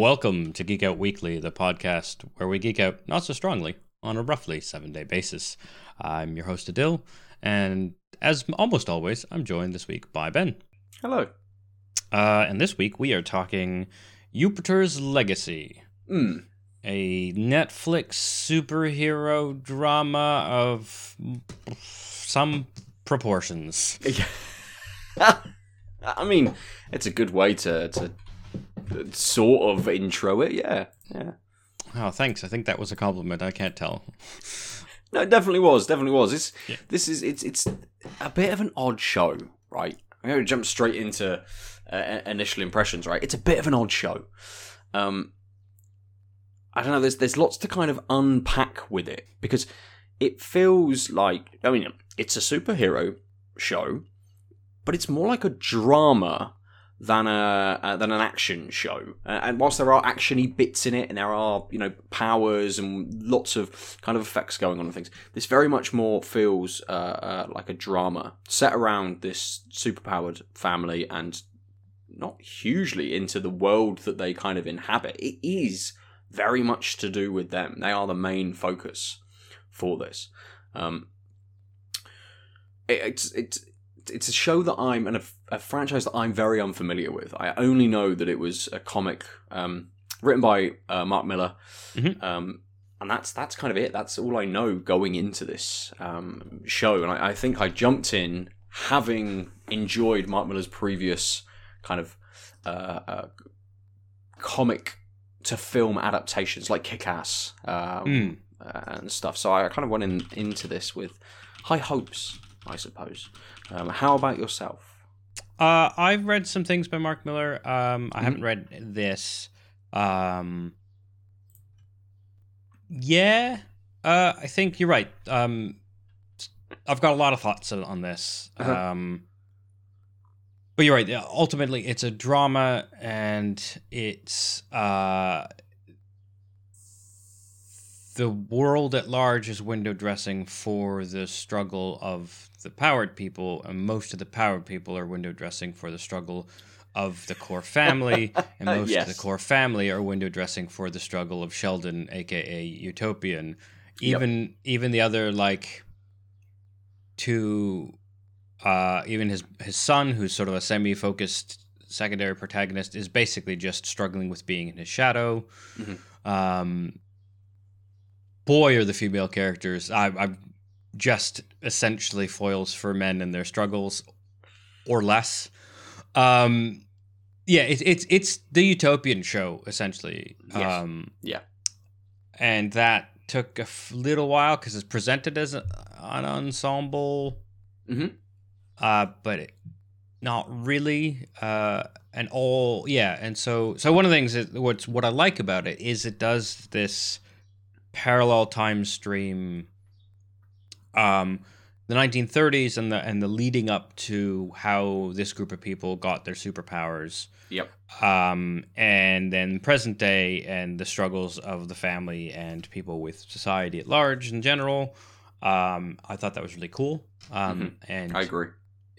Welcome to Geek Out Weekly, the podcast where we geek out not so strongly on a roughly seven day basis. I'm your host, Aadil, and as almost always, I'm joined this week by Ben. Hello. Uh, and this week we are talking Jupiter's Legacy, Mm. a Netflix superhero drama of some proportions. I mean, it's a good way to to sort of intro it. Yeah, yeah. Oh, thanks. I think that was a compliment. I can't tell. No, it definitely was. Definitely was. It's Yeah. this is it's it's a bit of an odd show, right? I'm going to jump straight into uh, initial impressions, right? It's a bit of an odd show. Um, I don't know. There's there's lots to kind of unpack with it because it feels like I mean it's a superhero show, but it's more like a drama than a uh, than an action show. Uh, and whilst there are actiony bits in it, and there are you know powers and lots of kind of effects going on and things, this very much more feels uh, uh, like a drama set around this superpowered family and not hugely into the world that they kind of inhabit. It is very much to do with them. They are the main focus for this. Um, it, it's it's it's a show that I'm and a, a franchise that I'm very unfamiliar with. I only know that it was a comic um, written by uh, Mark Millar, Mhm. um, and that's that's kind of it. That's all I know going into this um, show, and I, I think I jumped in having enjoyed Mark Millar's previous kind of uh, uh, comic to film adaptations like Kick Ass um, Mm. and stuff. So I kind of went in, into this with high hopes, I suppose. Um, how about yourself? Uh, I've read some things by Mark Millar. Um, I Mhm. haven't read this. Um, yeah, uh, I think you're right. Um, I've got a lot of thoughts on, on this. Uh-huh. Um, but you're right. Ultimately, it's a drama, and it's uh, the world at large is window dressing for the struggle of the powered people, and most of the powered people are window dressing for the struggle of the core family, and most of the core family are window dressing for the struggle of Sheldon, aka Utopian. Yep. Even even the other like two uh even his his son who's sort of a semi-focused secondary protagonist is basically just struggling with being in his shadow Mhm. um boy are the female characters I, i'm just essentially foils for men and their struggles or less um yeah it's it's it's the utopian show essentially Yes. um Yeah. and that took a f- little while because it's presented as a, an ensemble Mhm. uh but it, not really uh and all yeah and so so one of the things is what's what i like about it is it does this parallel time stream um the 1930s and the and the leading up to how this group of people got their superpowers Yep. um, and then present day and the struggles of the family and people with society at large in general. Um, I thought that was really cool, um, and I agree.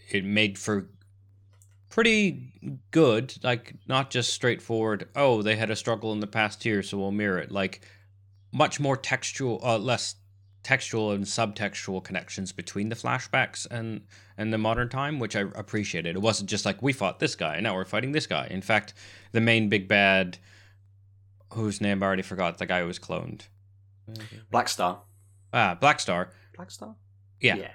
it made for pretty good, like not just straightforward. Oh, they had a struggle in the past year, so we'll mirror it. Like much more textual, uh, less textual and subtextual connections between the flashbacks and and the modern time, which I appreciated. It wasn't just like we fought this guy, and now we're fighting this guy. In fact, the main big bad, whose name I already forgot, the guy who was cloned. Black Star. Ah, Black Star. Black Star. Yeah. Yeah.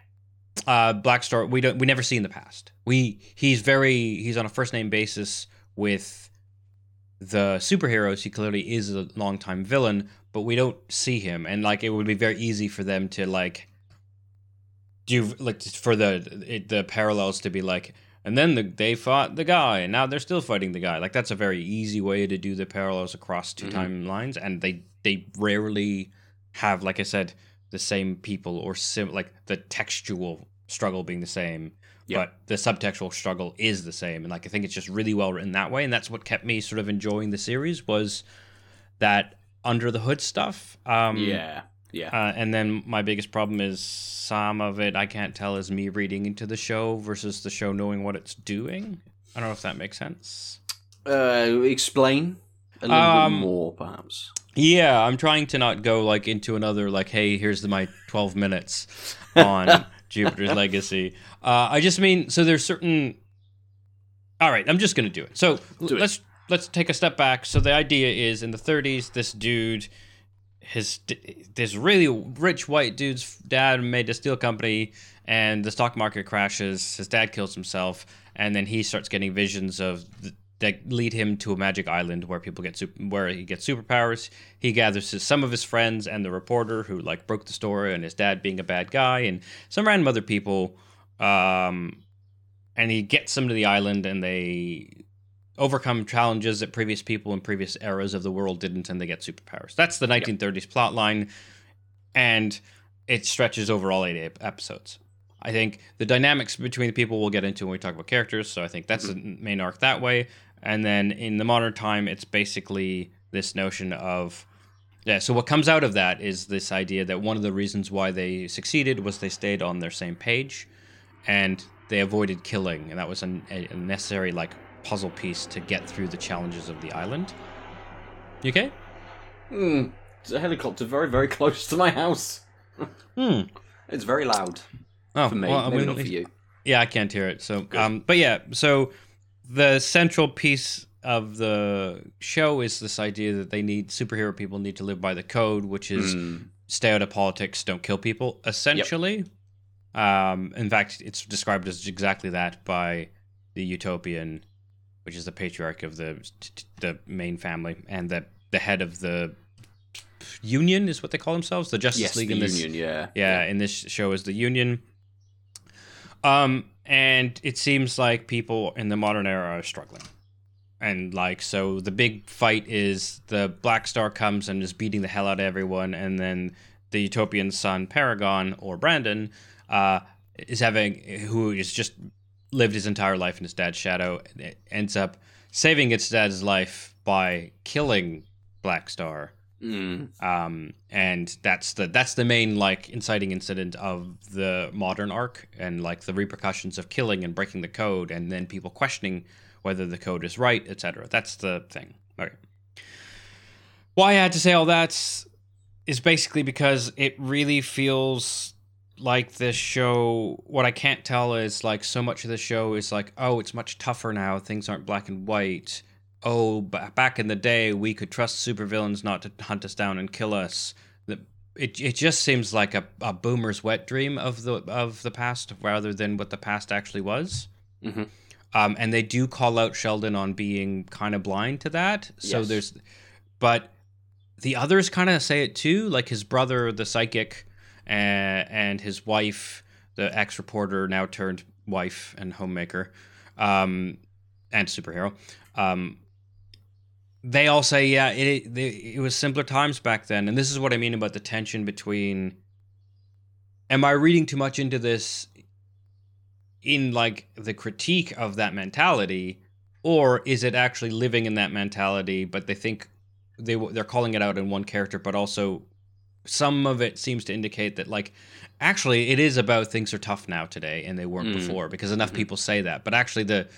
uh black star we don't we never see in the past we he's very he's on a first name basis with the superheroes he clearly is a longtime villain but we don't see him and like it would be very easy for them to like do like for the it, the parallels to be like and then the, they fought the guy and now they're still fighting the guy like that's a very easy way to do the parallels across 2 Mhm. timelines and they they rarely have like i said the same people or sim like the textual struggle being the same Yeah. but the subtextual struggle is the same and like i think it's just really well written that way and that's what kept me sort of enjoying the series was that under the hood stuff um yeah. Yeah. uh, and then my biggest problem is some of it I can't tell is me reading into the show versus the show knowing what it's doing. I don't know if that makes sense. Uh, explain. A little Um, bit more, perhaps. Yeah, I'm trying to not go like into another like, hey, here's the, my 12 minutes on Jupiter's Legacy. Uh, I just mean so there's certain. All right, I'm just gonna do it. So Do it. Let's take a step back. So the idea is in the 30s, this dude, his this really rich white dude's dad made a steel company, and the stock market crashes. His dad kills himself, and then he starts getting visions of. The, that lead him to a magic island where people get super, where he gets superpowers. He gathers his, some of his friends and the reporter who like broke the story and his dad being a bad guy and some random other people. Um, and he gets them to the island and they overcome challenges that previous people in previous eras of the world didn't and they get superpowers. That's the 1930s plot line and it stretches over all eight episodes. I think the dynamics between the people we'll get into when we talk about characters, so I think that's mm-hmm. the main arc that way. And then in the modern time, it's basically this notion of yeah. So what comes out of that is this idea that one of the reasons why they succeeded was they stayed on their same page, and they avoided killing, and that was a necessary like puzzle piece to get through the challenges of the island. You okay? Hmm. It's a helicopter very, very close to my house. Hmm. It's very loud Oh, for me, well, maybe not for you. Yeah, I can't hear it. So, um, but yeah, so the central piece of the show is this idea that they need superhero people need to live by the code, which is Hmm. stay out of politics, don't kill people. Essentially, um, in fact, it's described as exactly that by the Utopian, which is the patriarch of the the main family, and that the head of the Union is what they call themselves, the Justice Yes, League the in this union, yeah. yeah, in this show is the Union. Um, and it seems like people in the modern era are struggling. And like so the big fight is the Black Star comes and is beating the hell out of everyone, and then the Utopian son Paragon or Brandon uh, is having who is just lived his entire life in his dad's shadow, ends up saving its dad's life by killing Black Star. Mm. um, and that's the that's the main like inciting incident of the modern arc and like the repercussions of killing and breaking the code and then people questioning whether the code is right etc that's the thing. Okay. Why i had to say all that is basically because it really feels like this show what i can't tell is like so much of the show is like oh it's much tougher now things aren't black and white oh, b- back in the day, we could trust supervillains not to hunt us down and kill us. The- It, it just seems like a, a boomer's wet dream of the of the past rather than what the past actually was. Mhm. Um, and they do call out Sheldon on being kind of blind to that. So Yes. there's, but the others kind of say it too, like his brother, the psychic, and his wife, the ex reporter, now turned wife and homemaker, um, and superhero. Um, they all say, yeah, it, it it was simpler times back then, and this is what I mean about the tension between. Am I reading too much into this? In like the critique of that mentality, or is it actually living in that mentality? But they think they they're calling it out in one character, but also some of it seems to indicate that like actually it is about things are tough now today and they weren't Mm. before because enough Mhm. people say that. But actually the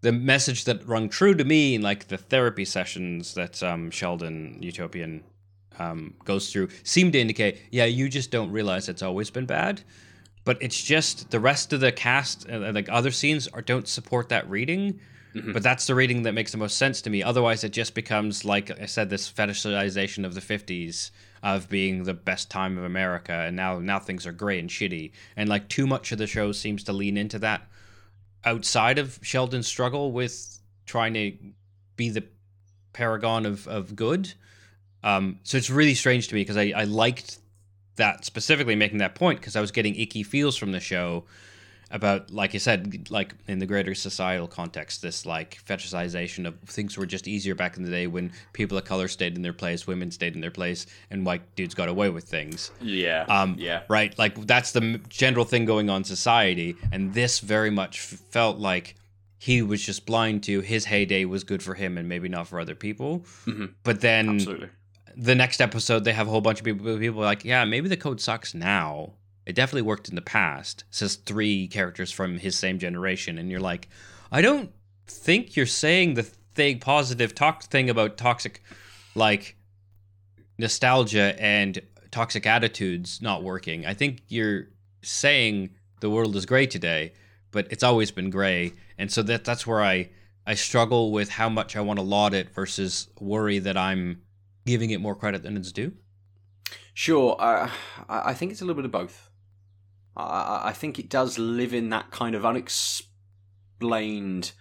the message that rung true to me in like the therapy sessions that um, Sheldon Utopian um, goes through seem to indicate, yeah, you just don't realize it's always been bad. But it's just the rest of the cast, uh, like other scenes, are, don't support that reading. Mhm. But that's the reading that makes the most sense to me. Otherwise, it just becomes like I said, this fetishization of the '50s of being the best time of America, and now now things are gray and shitty, and like too much of the show seems to lean into that outside of Sheldon's struggle with trying to be the paragon of, of good. Um, so it's really strange to me because I, I liked that specifically making that point because I was getting icky feels from the show about, like you said, like in the greater societal context, this like fetishization of things were just easier back in the day when people of color stayed in their place, women stayed in their place, and white dudes got away with things Yeah. um, yeah. right? Like that's the general thing going on in society, and this very much felt like he was just blind to his heyday was good for him and maybe not for other people. Mhm. But then Absolutely. the next episode, they have a whole bunch of people. People are like, yeah, maybe the code sucks now. It definitely worked in the past. Says three characters from his same generation, and you're like, I don't think you're saying the thing positive talk thing about toxic like nostalgia and toxic attitudes not working. I think you're saying the world is gray today, but it's always been gray, and so that that's where I I struggle with how much I want to laud it versus worry that I'm giving it more credit than it's due. Sure, uh, I think it's a little bit of both. I, I think it does live in that kind of unexplained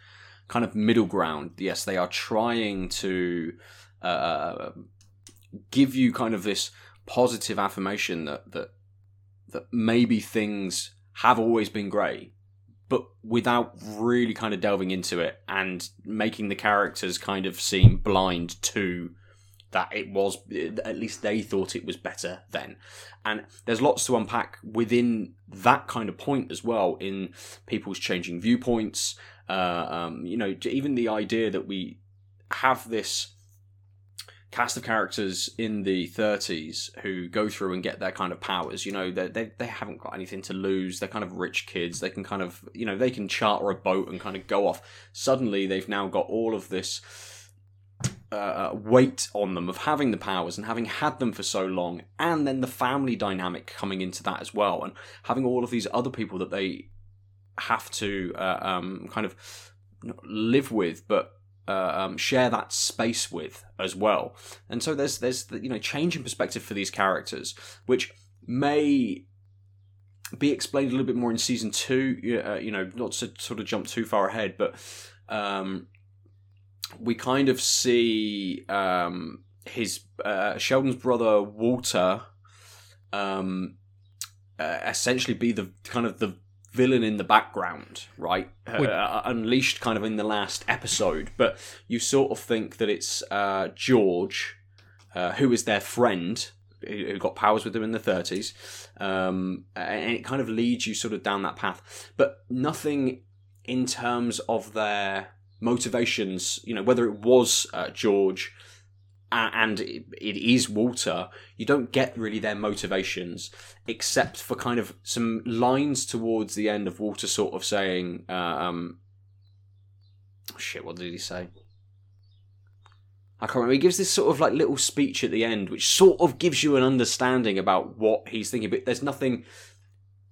kind of middle ground. Yes, they are trying to uh, give you kind of this positive affirmation that that that maybe things have always been grey, but without really kind of delving into it and making the characters kind of seem blind to that it was at least they thought it was better then. And there's lots to unpack within that kind of point as well in people's changing viewpoints uh, um, you know even the idea that we have this cast of characters in the 30s who go through and get their kind of powers you know they, they, they haven't got anything to lose. They're kind of rich kids. They can kind of you know they can charter a boat and kind of go off. Suddenly they've now got all of this uh, uh, weight on them of having the powers and having had them for so long, and then the family dynamic coming into that as well, and having all of these other people that they have to uh, um, kind of live with, but uh, um, share that space with as well. And so there's there's the, you know change in perspective for these characters, which may be explained a little bit more in season two. Uh, you know, not to sort of jump too far ahead, but um, we kind of see um, his uh, Sheldon's brother Walter um, uh, essentially be the kind of the villain in the background, right? Uh, unleashed kind of in the last episode, but you sort of think that it's uh, George, uh, who is their friend, who got powers with them in the 30s, um, and it kind of leads you sort of down that path, but nothing in terms of their motivations, you know, whether it was uh, George and it is Walter, you don't get really their motivations except for kind of some lines towards the end of Walter sort of saying, uh, um, shit, what did he say? I can't remember. He gives this sort of like little speech at the end, which sort of gives you an understanding about what he's thinking, but there's nothing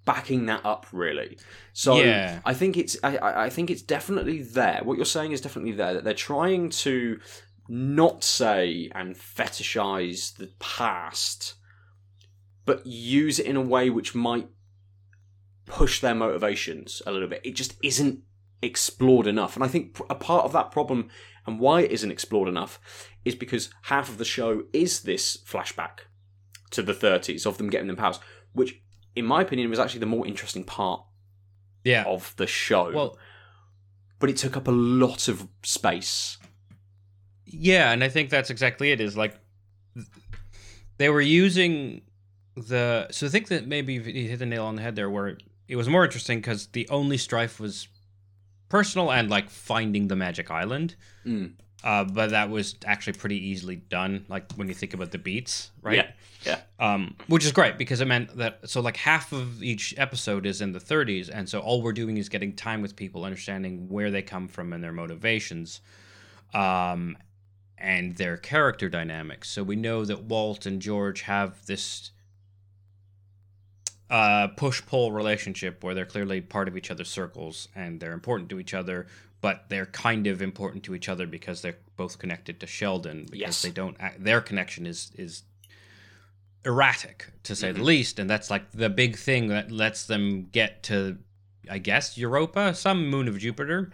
backing that up really. So yeah. I think it's I, I think it's definitely there. What you're saying is definitely there that they're trying to not say and fetishize the past, but use it in a way which might push their motivations a little bit. It just isn't explored enough. And I think a part of that problem and why it isn't explored enough is because half of the show is this flashback to the 30s of them getting them powers, which in my opinion, was actually the more interesting part yeah. of the show. Well, but it took up a lot of space. Yeah, and I think that's exactly it. Is like they were using the. So I think that maybe you hit the nail on the head there, where it was more interesting because the only strife was personal and like finding the magic island. Mm. Uh, but that was actually pretty easily done. Like when you think about the beats, right? Yeah. Um, which is great because it meant that so like half of each episode is in the 30s, and so all we're doing is getting time with people, understanding where they come from and their motivations, um, and their character dynamics. So we know that Walt and George have this uh, push pull relationship where they're clearly part of each other's circles and they're important to each other but they're kind of important to each other because they're both connected to Sheldon because yes. they don't act, their connection is is erratic to say mm-hmm. the least and that's like the big thing that lets them get to I guess Europa some moon of Jupiter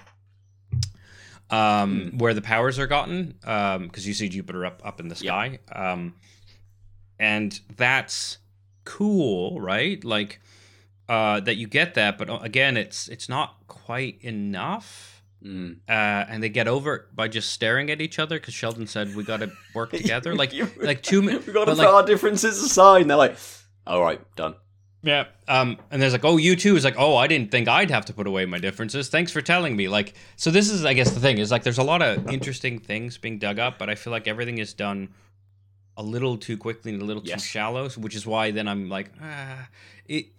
um, mm. where the powers are gotten because um, you see Jupiter up up in the sky yep. um, and that's cool right like uh, that you get that but uh, again it's it's not quite enough Mm. Uh, and they get over it by just staring at each other because Sheldon said we got to work together. Like, like two minutes. We got to put like, our differences aside. And they're like, "All right, done." Yeah. Um. And there's like, "Oh, you too." Is like, "Oh, I didn't think I'd have to put away my differences. Thanks for telling me." Like, so this is, I guess, the thing is like, there's a lot of interesting things being dug up, but I feel like everything is done a little too quickly and a little yes. too shallow, which is why then I'm like, ah,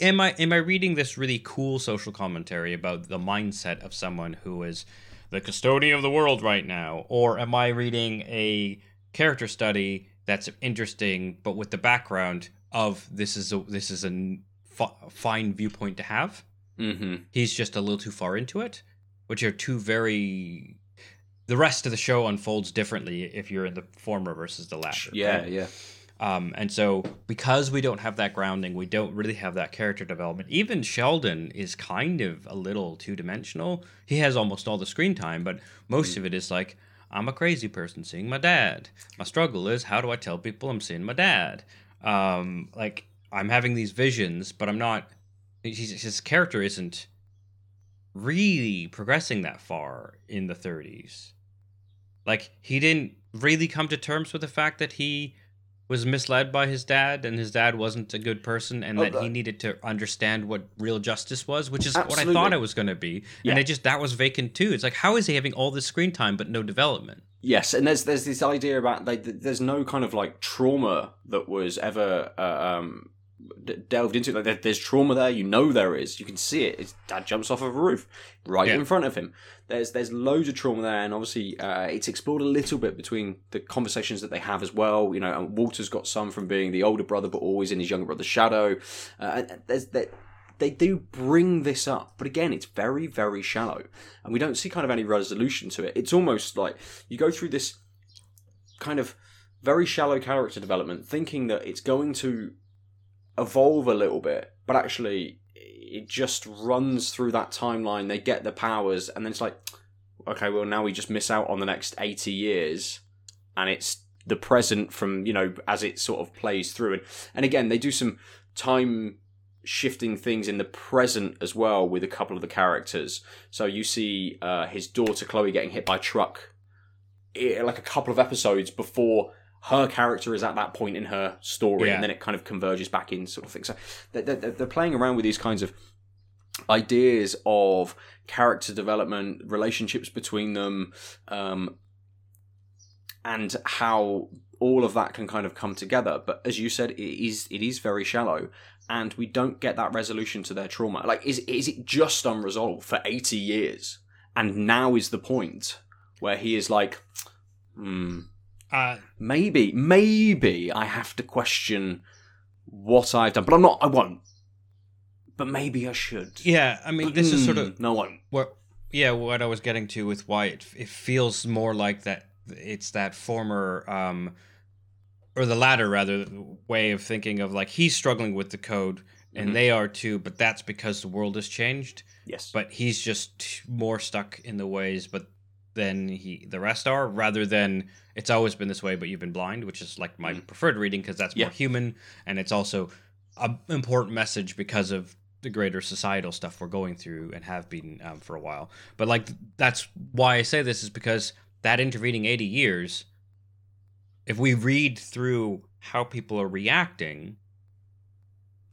am I am I reading this really cool social commentary about the mindset of someone who is the custodian of the world right now, or am I reading a character study that's interesting, but with the background of this is a this is a f- fine viewpoint to have. Mm-hmm. He's just a little too far into it, which are two very. The rest of the show unfolds differently if you're in the former versus the latter. Yeah, right? yeah. Um, and so, because we don't have that grounding, we don't really have that character development. Even Sheldon is kind of a little two dimensional. He has almost all the screen time, but most of it is like, I'm a crazy person seeing my dad. My struggle is, how do I tell people I'm seeing my dad? Um, like, I'm having these visions, but I'm not. His, his character isn't really progressing that far in the 30s. Like, he didn't really come to terms with the fact that he was misled by his dad and his dad wasn't a good person and Oh, that he needed to understand what real justice was which is what i thought it was going to be Yeah. and it just that was vacant too. It's like how is he having all this screen time but no development? Yes, and there's there's this idea about like, there's no kind of like trauma that was ever uh, um, d- delved into. it. Like there's trauma there, you know there is. You can see it. His dad jumps off of a roof right Yeah. in front of him. There's there's loads of trauma there, and obviously uh, it's explored a little bit between the conversations that they have as well. You know, and Walter's got some from being the older brother, but always in his younger brother's shadow. Uh, and there's there, they do bring this up, but again, it's very, very shallow, and we don't see kind of any resolution to it. It's almost like you go through this kind of very shallow character development, thinking that it's going to evolve a little bit, but actually, it just runs through that timeline. They get the powers, and then it's like, okay, well, now we just miss out on the next eighty years, and it's the present from you know as it sort of plays through, and and again, they do some time shifting things in the present as well with a couple of the characters. So you see uh, his daughter Chloe getting hit by a truck, eh, like a couple of episodes before her character is at that point in her story, Yeah. and then it kind of converges back in sort of thing. So they're, they're, playing around with these kinds of ideas of character development, relationships between them, um, and how all of that can kind of come together. But as you said, it is it is very shallow, and we don't get that resolution to their trauma. Like, is is it just unresolved for eighty years, and now is the point where he is like, hmm, uh, maybe, maybe I have to question what I've done, but I'm not. I won't. But maybe I should. yeah i mean this is sort of no one. what yeah what i was getting to with why it, it feels more like that it's that former um or the latter rather way of thinking of like he's struggling with the code and Mhm. they are too but that's because the world has changed Yes. but he's just more stuck in the ways but than he the rest are rather than it's always been this way but you've been blind which is like my Mm. preferred reading because that's Yeah. more human and it's also an important message because of the greater societal stuff we're going through and have been um, for a while but like that's why i say this is because that intervening 80 years if we read through how people are reacting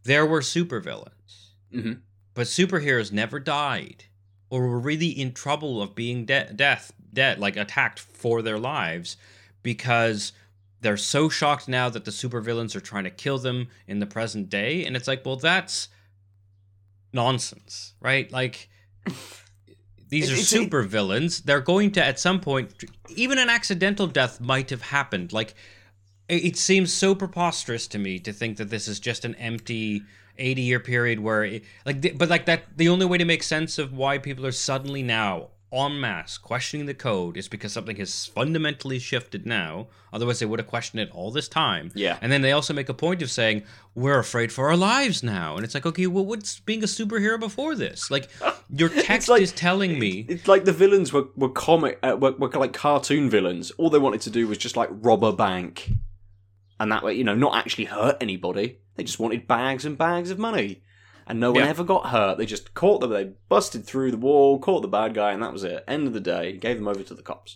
there were supervillains hmm but superheroes never died or were really in trouble of being de- death dead like attacked for their lives because they're so shocked now that the supervillains are trying to kill them in the present day. And it's like well that's nonsense right? Like these are it- supervillains. They're going to at some point even an accidental death might have happened. Like it seems so preposterous to me to think that this is just an empty 80 year period where it, like but like that the only way to make sense of why people are suddenly now en masse questioning the code is because something has fundamentally shifted now otherwise they would have questioned it all this time Yeah. and then they also make a point of saying we're afraid for our lives now and it's like okay well what's being a superhero before this like your text like- is telling me It's like the villains were were comic uh, were, were like cartoon villains. All they wanted to do was just like rob a bank, and that way, you know, not actually hurt anybody. They just wanted bags and bags of money, and no one Yeah. ever got hurt. They just caught them. They busted through the wall, caught the bad guy, and that was it. End of the day, gave them over to the cops.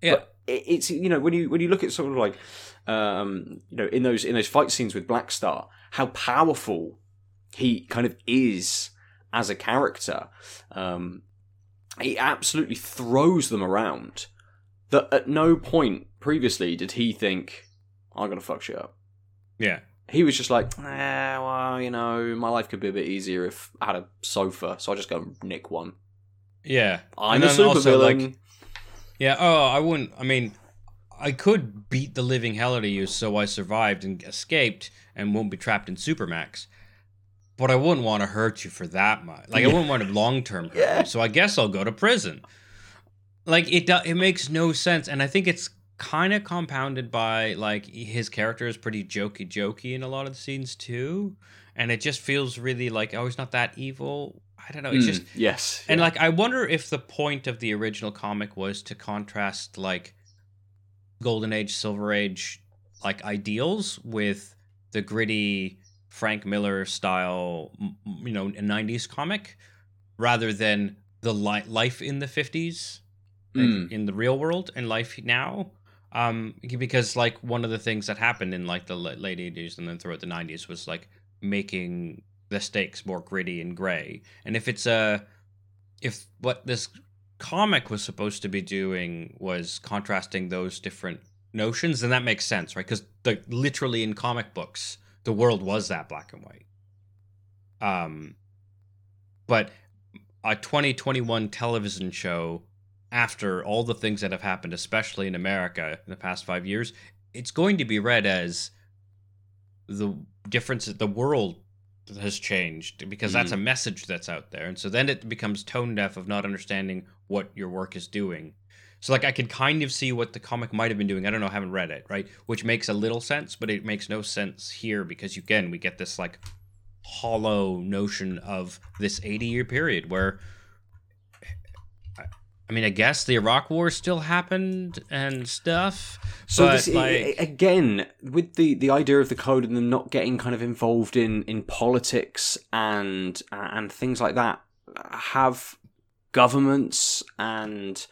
yeah But it's you know when you when you look at sort of like um, you know in those in those fight scenes with Black Star, how powerful he kind of is as a character. Um, he absolutely throws them around. That at no point previously did he think, "I'm gonna fuck shit up." yeah He was just like, eh, well, you know, my life could be a bit easier if I had a sofa, so I'll just go and nick one. Yeah, I'm And a then also, supervillain. like, Yeah. Oh, I wouldn't. I mean, I could beat the living hell out of you, so I survived and escaped and won't be trapped in Supermax. But I wouldn't want to hurt you for that much. Like I wouldn't want to long term Yeah. So I guess I'll go to prison. Like it. do- It makes no sense, and I think it's kind of compounded by like his character is pretty jokey, jokey in a lot of the scenes too, and it just feels really like oh, he's not that evil. I don't know. It's Mm, just yes, and yeah. like, I wonder if the point of the original comic was to contrast like Golden Age, Silver Age, like ideals with the gritty Frank Miller style, you know, '90s comic, rather than the li- life in the '50s, like, Mm. in the real world and life now. Um, because like one of the things that happened in like the late '80s and then throughout the '90s was like making the stakes more gritty and gray. And if it's a if what this comic was supposed to be doing was contrasting those different notions, then that makes sense, right? Because the literally in comic books, the world was that black and white. Um, but a 2021 television show after all the things that have happened, especially in America in the past five years, it's going to be read as the difference that the world has changed because that's a mm. message that's out there. And so then it becomes tone deaf of not understanding what your work is doing. So like i can kind of see what the comic might have been doing. I don't know I haven't read it right? Which makes a little sense but it makes no sense here because again we get this like hollow notion of this 80 year period where I- mean, I guess the Iraq War still happened and stuff. So this like, again with the the idea of the code and them not getting kind of involved in in politics and and things like that have governments and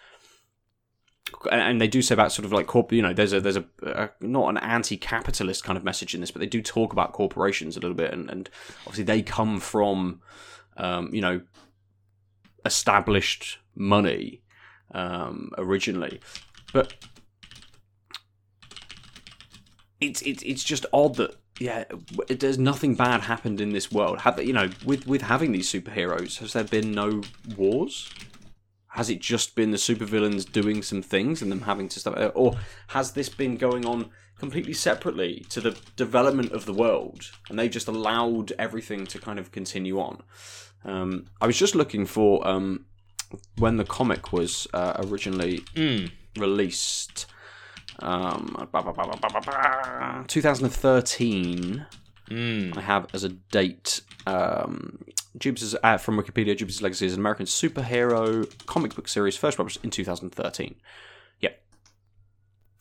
and they do say about sort of like corp you know there's a there's a, a not an anti-capitalist kind of message in this but they do talk about corporations a little bit and, and obviously they come from um, you know established money um, originally but it's it's it's just odd that yeah, w- there's nothing bad happened in this world. Have you know with with having these superheroes, has there been no wars? Has it just been the supervillains doing some things and them having to stop, or has this been going on completely separately to the development of the world, and they've just allowed everything to kind of continue on? Um, I was just looking for um, when the comic was uh, originally mm, released. Um, ba- ba- ba- ba- ba- ba- ba- 2013. mm. I have as a date. Um, Jupiter's uh, from Wikipedia. Jupiter's Legacy is an American superhero comic book series, first published in 2013. Yeah.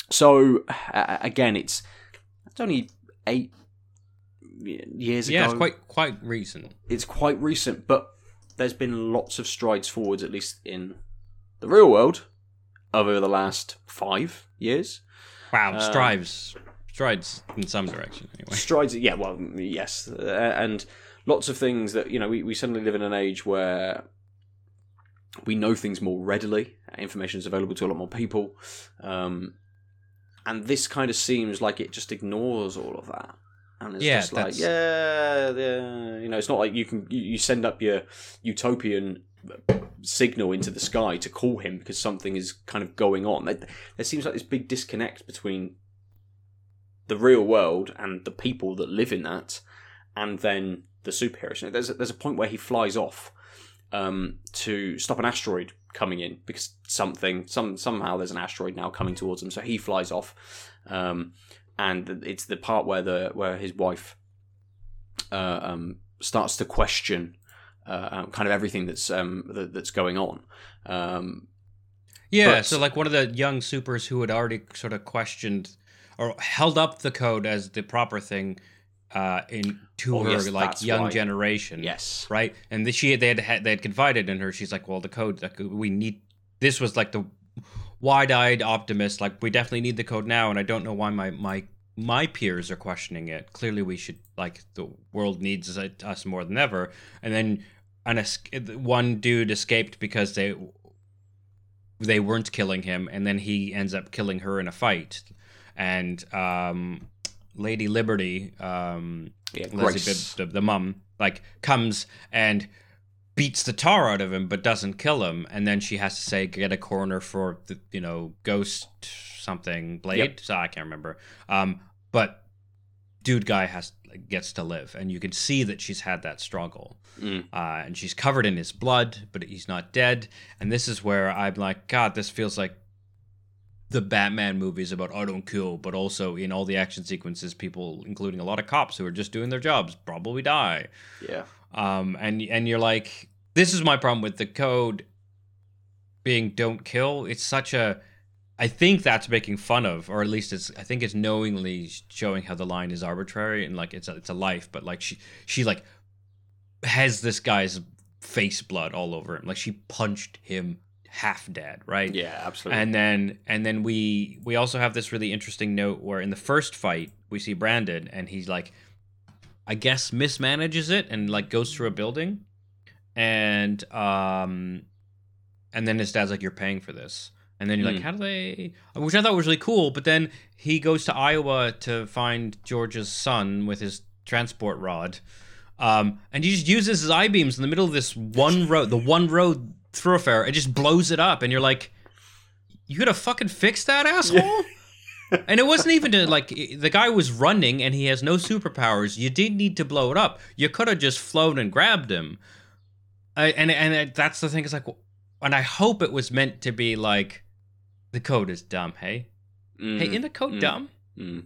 So uh, again, it's it's only eight years yeah, ago. Yeah, it's quite quite recent. it's quite recent, but there's been lots of strides forwards, at least in the real world, over the last five years. Wow, Um, strides strides in some direction anyway. strides yeah well yes uh, and lots of things that you know we, we suddenly live in an age where we know things more readily information is available to a lot more people um, and this kind of seems like it just ignores all of that and it's Yeah, just like that's- yeah, yeah you know it's not like you can you, you send up your utopian signal into the sky to call him because something is kind of going on there, there seems like this big disconnect between the real world and the people that live in that, and then the superheroes. You know, there's a, there's a point where he flies off um, to stop an asteroid coming in because something some somehow there's an asteroid now coming towards him. So he flies off, um, and it's the part where the where his wife uh, um, starts to question. Uh, um, kind of everything that's um, that, that's going on, um, Yeah, But- so like one of the young supers who had already sort of questioned or held up the code as the proper thing uh, in to Oh, her yes, like young generation. yes, right? And the, she they had, had they had confided in her. She's like, well, the code like we need. This was like the wide-eyed optimist. Like we definitely need the code now, and I don't know why my my my peers are questioning it. Clearly, we should like the world needs it- us more than ever. And then an es- one dude escaped because they they weren't killing him, and then he ends up killing her in a fight. And um, Lady Liberty, um, yeah. Bibb, the, the mum, like comes and beats the tar out of him but doesn't kill him. And then she has to say get a corner for the you know ghost something blade. Yep. so i can't remember. Um but dude guy has gets to live. And you can see that she's had that struggle. Mm. uh, and she's covered in his blood but he's not dead. And this is where i'm like god this feels like the batman movies about i don't kill but also in all the action sequences people including a lot of cops who are just doing their jobs probably die. Yeah. Um, and and you're like, this is my problem with the code being don't kill. It's such a, I think that's making fun of, or at least it's, I think it's knowingly showing how the line is arbitrary and like it's a, it's a life, but like she she like has this guy's face blood all over him, like she punched him half dead, right? Yeah, absolutely. And then and then we we also have this really interesting note where in the first fight we see Brandon and he's like I guess mismanages it and like goes through a building and um and then his dad's like you're paying for this. And then you're like Hmm. how do they which I thought was really cool, but then he goes to Iowa to find George's son with his transport rod. Um, and he just uses his eye beams in the middle of this one road, the one road thoroughfare, It just blows it up. And you're like, you could have fucking fixed that asshole. And it wasn't even to like the guy was running and he has no superpowers. You didn't need to blow it up. You could have just flown and grabbed him. I, and and that's the thing. Is like, and I hope it was meant to be like, the code is dumb. Hey, Mm, hey, in the code mm. dumb mm.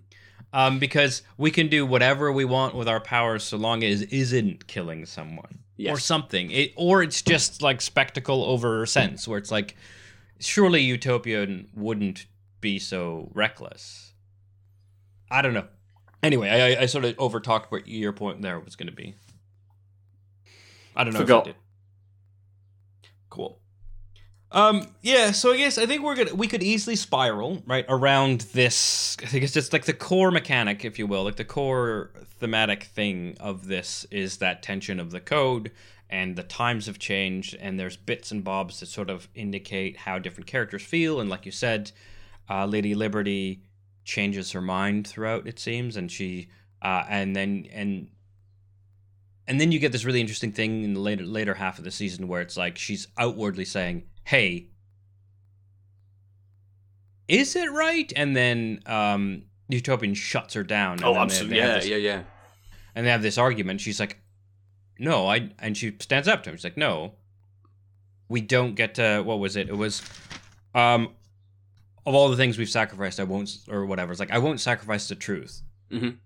um, because we can do whatever we want with our powers so long as it isn't killing someone or something. It, or it's just like spectacle over sense, where it's like, surely Utopian wouldn't be so reckless. I don't know. Anyway, I, I sort of overtalked what your point there was going to be. I don't know. Forgot. If I did. Cool. Um. Yeah. So I guess I think we're gonna we could easily spiral right around this. I think it's just like the core mechanic, if you will, like the core thematic thing of this is that tension of the code and the times have changed and there's bits and bobs that sort of indicate how different characters feel and like you said, uh, Lady Liberty changes her mind throughout it seems and she uh, and then and and then you get this really interesting thing in the later later half of the season where it's like she's outwardly saying, "Hey, is it right?" And then um, Utopian shuts her down. and Oh, they- absolutely. they have Yeah, this- yeah, yeah. And they have this argument. She's like, "No, I," and she stands up to him. She's like, "No, we don't get to. What was it? It was, um, of all the things we've sacrificed, I won't, or whatever. It's like I won't sacrifice the truth, Mhm.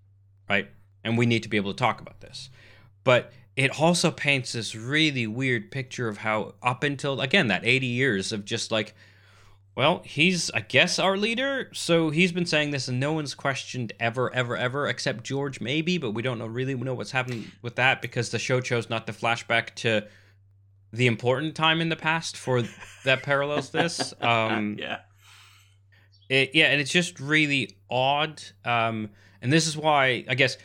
right? And we need to be able to talk about this, but." It also paints this really weird picture of how, up until again that eighty years of just like, well, he's I guess our leader, so he's been saying this, and no one's questioned ever, ever, ever, except George maybe, but we don't know really know what's happened with that because the show chose not to flashback to the important time in the past for that parallels this. Um, yeah. It, yeah, and it's just really odd. Um, and this is why I guess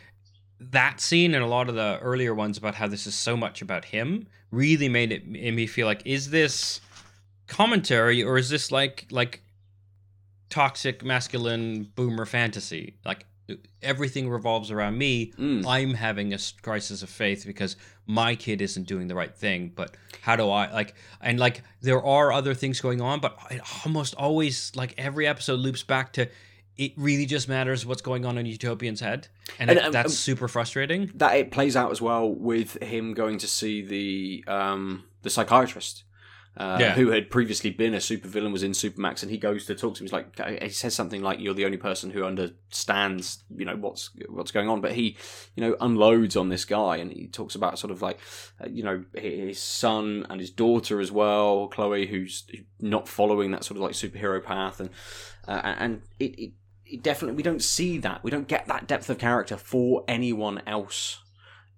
that scene and a lot of the earlier ones about how this is so much about him really made it made me feel like is this commentary or is this like like toxic masculine boomer fantasy like everything revolves around me Mm. i'm having a crisis of faith because my kid isn't doing the right thing but how do i like and like there are other things going on but it almost always like every episode loops back to it really just matters what's going on in utopian's head and, And, it- um, that's um, super frustrating That it plays out as well with him going to see the um, the psychiatrist. Uh, Yeah. Who had previously been a supervillain was in Supermax, and he goes to talk to him. He's like, he says something like, "You're the only person who understands, you know, what's what's going on." But he, you know, unloads on this guy, and he talks about sort of like, uh, you know, his son and his daughter as well, Chloe, who's not following that sort of like superhero path, and uh, and it, it it definitely we don't see that we don't get that depth of character for anyone else.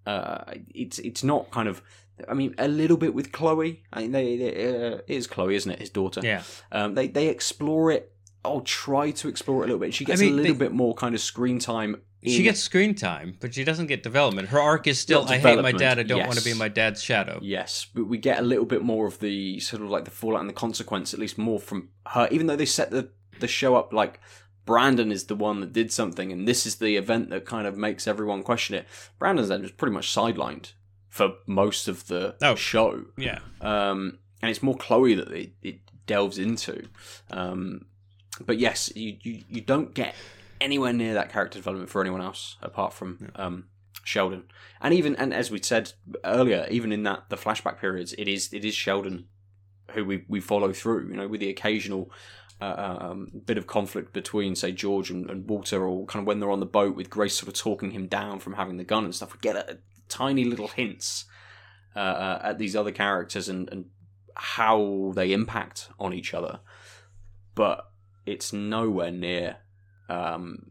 Uh, it's it's not kind of. I mean, a little bit with Chloe. I mean, they, they, uh, it is Chloe, isn't it? His daughter. yeah Um, they they explore it. I'll try to explore it a little bit. She gets mean, a little they- bit more kind of screen time. she gets screen time but she doesn't get development her arc is still i hate my dad i don't want to be my dad's shadow Yes, but we get a little bit more of the sort of like the fallout and the consequence, at least more from her. Even though they set the the show up like Brandon is the one that did something, and this is the event that kind of makes everyone question it. Brandon's then just pretty much sidelined for most of the Oh. show. Yeah. um, and it's more Chloe that it, it delves into. Um, but yes, you, you you don't get anywhere near that character development for anyone else apart from um, Sheldon. And even and as we said earlier, even in that the flashback periods, it is it is Sheldon who we, we follow through. You know, with the occasional. Uh, um, bit of conflict between, say, George and, and Walter, or kind of when they're on the boat with Grace sort of talking him down from having the gun and stuff. We get a, tiny little hints uh, uh, at these other characters and, and how they impact on each other, but it's nowhere near um,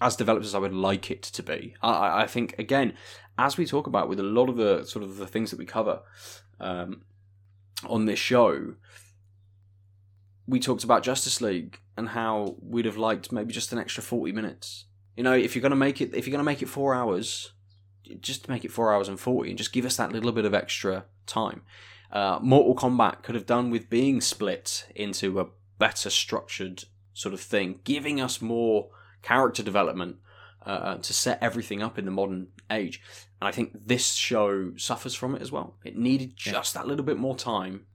as developed as I would like it to be. I- I, think again, as we talk about with a lot of the sort of the things that we cover um, on this show, we talked about Justice League and how we'd have liked maybe just an extra forty minutes. You know, if you're gonna make it, if you're gonna make it four hours, just to make it four hours and 40 and just give us that little bit of extra time. Uh, Mortal Kombat could have done with being split into a better structured sort of thing, giving us more character development uh, to set everything up in the modern age. And I think this show suffers from it as well. It needed just that little bit more time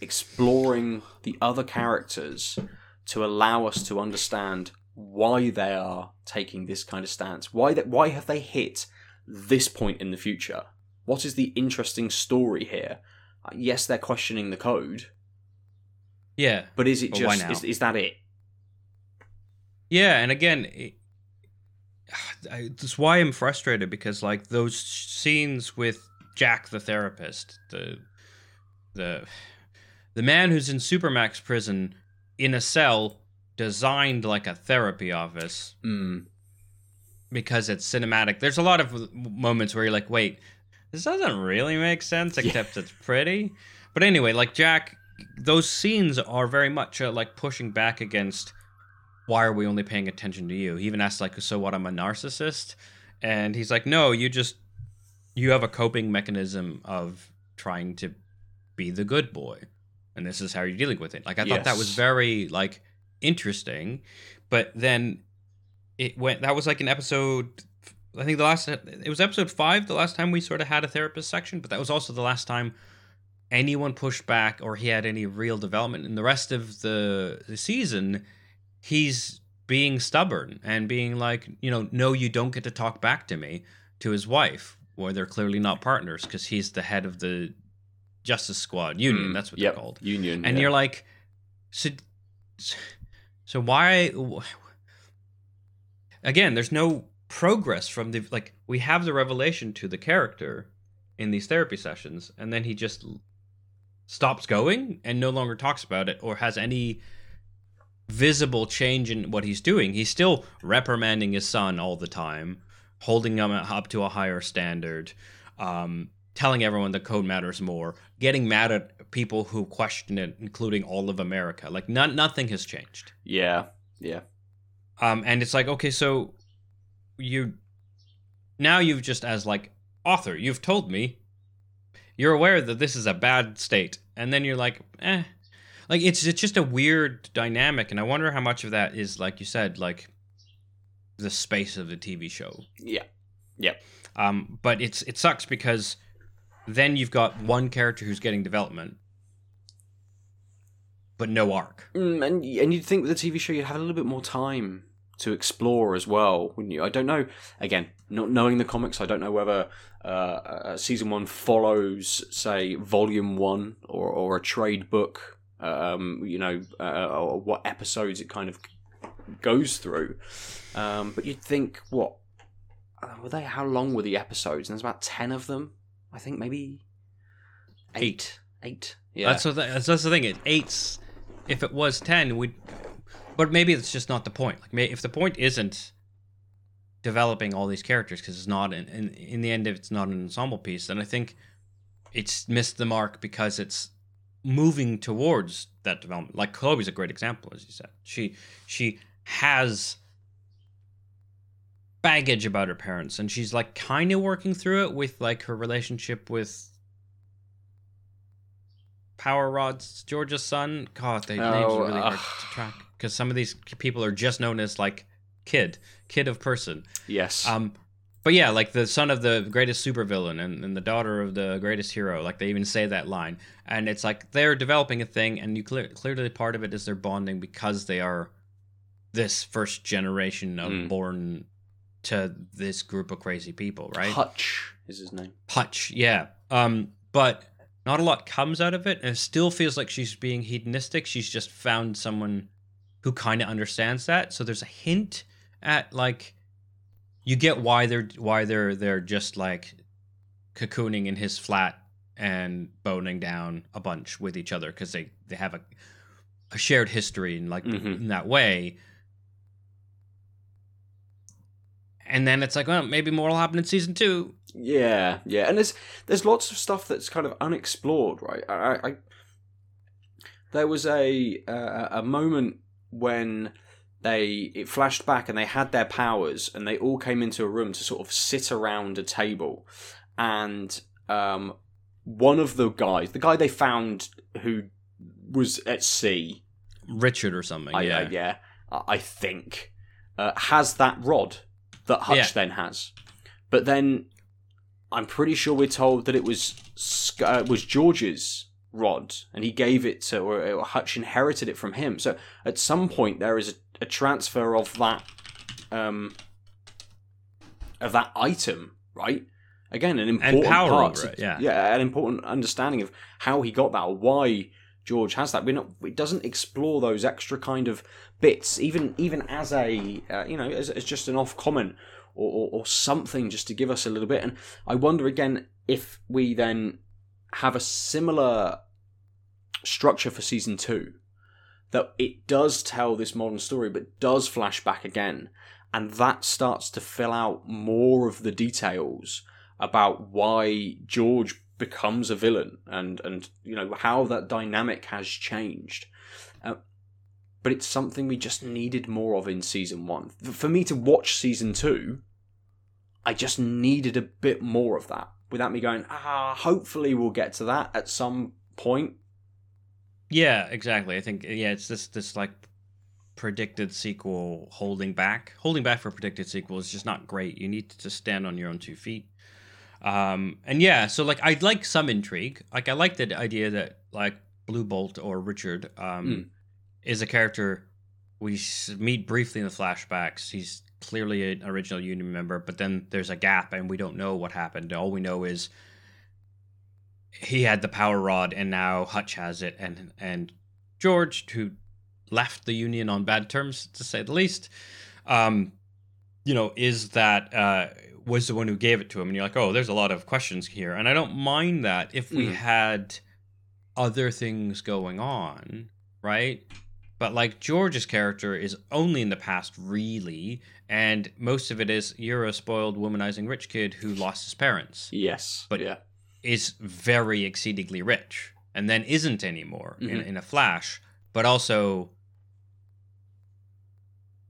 exploring the other characters to allow us to understand why they are taking this kind of stance. Why that? Why have they hit this point in the future? What is the interesting story here? Uh, yes, they're questioning the code, Yeah. but is it But just is, is that it? Yeah, and again, it, I, that's why I'm frustrated because like those scenes with Jack the therapist, the the the man who's in Supermax prison in a cell designed like a therapy office Mm. Because it's cinematic. There's a lot of moments where you're like, wait, this doesn't really make sense, except it's pretty. But anyway, like Jack, those scenes are very much uh, like pushing back against why are we only paying attention to you? He even asks like, so what? I'm a narcissist, and he's like, no, you just you have a coping mechanism of trying to be the good boy, and this is how you're dealing with it. Like I thought that was very like interesting, but then it went that was like an episode i think the last it was episode five the last time we sort of had a therapist section but that was also the last time anyone pushed back or he had any real development in the rest of the, the season he's being stubborn and being like you know no you don't get to talk back to me to his wife where they're clearly not partners because he's the head of the justice squad union Mm. that's what Yep, they're called Union. and yeah. you're like so so why again there's no progress from the like we have the revelation to the character in these therapy sessions and then he just stops going and no longer talks about it or has any visible change in what he's doing. He's still reprimanding his son all the time holding him up to a higher standard um, telling everyone the code matters more getting mad at people who question it including all of america. Like not, nothing has changed. Yeah, yeah. Um, and it's like, okay, so you now you've just as like author, you've told me you're aware that this is a bad state, and then you're like, eh, like it's it's just a weird dynamic, and I wonder how much of that is like you said, like the space of the TV show. Yeah. Yeah. Um, but it's it sucks because then you've got one character who's getting development, but no arc. Mm, and and you'd think with the TV show you'd have a little bit more time to explore as well, wouldn't you? I don't know. Again, not knowing the comics, I don't know whether uh, uh, season one follows, say, volume one or or a trade book. Um, you know, uh, or what episodes it kind of goes through. Um, but you'd think, what uh, were they? How long were the episodes? And there's about ten of them. I think maybe eight. Eight. Yeah. That's, what the, that's that's the thing. It eight's if it was ten, we. But maybe it's just not the point. Like, may, if the point isn't developing all these characters because it's not in, in in the end, if it's not an ensemble piece, then I think it's missed the mark because it's moving towards that development. Like Chloe's a great example, as you said. She she has baggage about her parents, and she's like kind of working through it with like her relationship with Power Rod's George's son. God, they names Oh, are really hard to track because some of these people are just known as like kid, kid of person. yes. Um, but yeah, like the son of the greatest supervillain and, and the daughter of the greatest hero, like they even say that line, and it's like they're developing a thing, and you clear, clearly part of it is they're bonding because they are this first generation of Mm. born to this group of crazy people, right? Hutch is his name. Hutch, yeah. Um, but not a lot comes out of it, and it still feels like she's being hedonistic. She's just found someone who kind of understands that. So there's a hint at like you get why they're why they're they're just like cocooning in his flat and boning down a bunch with each other because they they have a a shared history and like Mhm. in that way. And then it's like, well, maybe more will happen in season two. Yeah, yeah, and there's there's lots of stuff that's kind of unexplored, right? I, I, I there was a uh, a moment when they it flashed back and they had their powers and they all came into a room to sort of sit around a table, and um, one of the guys, the guy they found who was at sea, Richard or something. I, yeah. I, yeah, I I think uh, has that rod that Hutch Yeah. then has, but then I'm pretty sure we're told that it was uh, was George's rod, and he gave it to, or, Hutch inherited it from him. So at some point there is a, a transfer of that, um, of that item, right? Again, an important part, it, yeah. yeah, an important understanding of how he got that, or why George has that. We're not, it doesn't explore those extra kind of bits, even even as a uh, you know as, as just an off comment or, or, or something, just to give us a little bit. And I wonder again if we then have a similar structure for season two, that it does tell this modern story, but does flash back again, and that starts to fill out more of the details about why George becomes a villain and and you know how that dynamic has changed. Uh, but it's something we just needed more of in season one. For me to watch season two i just needed a bit more of that without me going ah hopefully we'll get to that at some point Yeah, exactly. I think yeah, it's this this like predicted sequel holding back. Holding back for a predicted sequel is just not great. You need to just stand on your own two feet. Um and yeah, so like I'd like some intrigue. Like I like the idea that like Blue Bolt or Richard um Mm. is a character we meet briefly in the flashbacks. He's clearly an original Union member, but then there's a gap and we don't know what happened. All we know is he had the power rod and now Hutch has it and and George who left the union on bad terms to say the least um you know is that uh was the one who gave it to him and you're like oh there's a lot of questions here and I don't mind that if we Mhm. had other things going on right but like George's character is only in the past really and most of it is you're a spoiled womanizing rich kid who lost his parents. Yes But- yeah. is very exceedingly rich and then isn't anymore in, Mhm. in a flash but also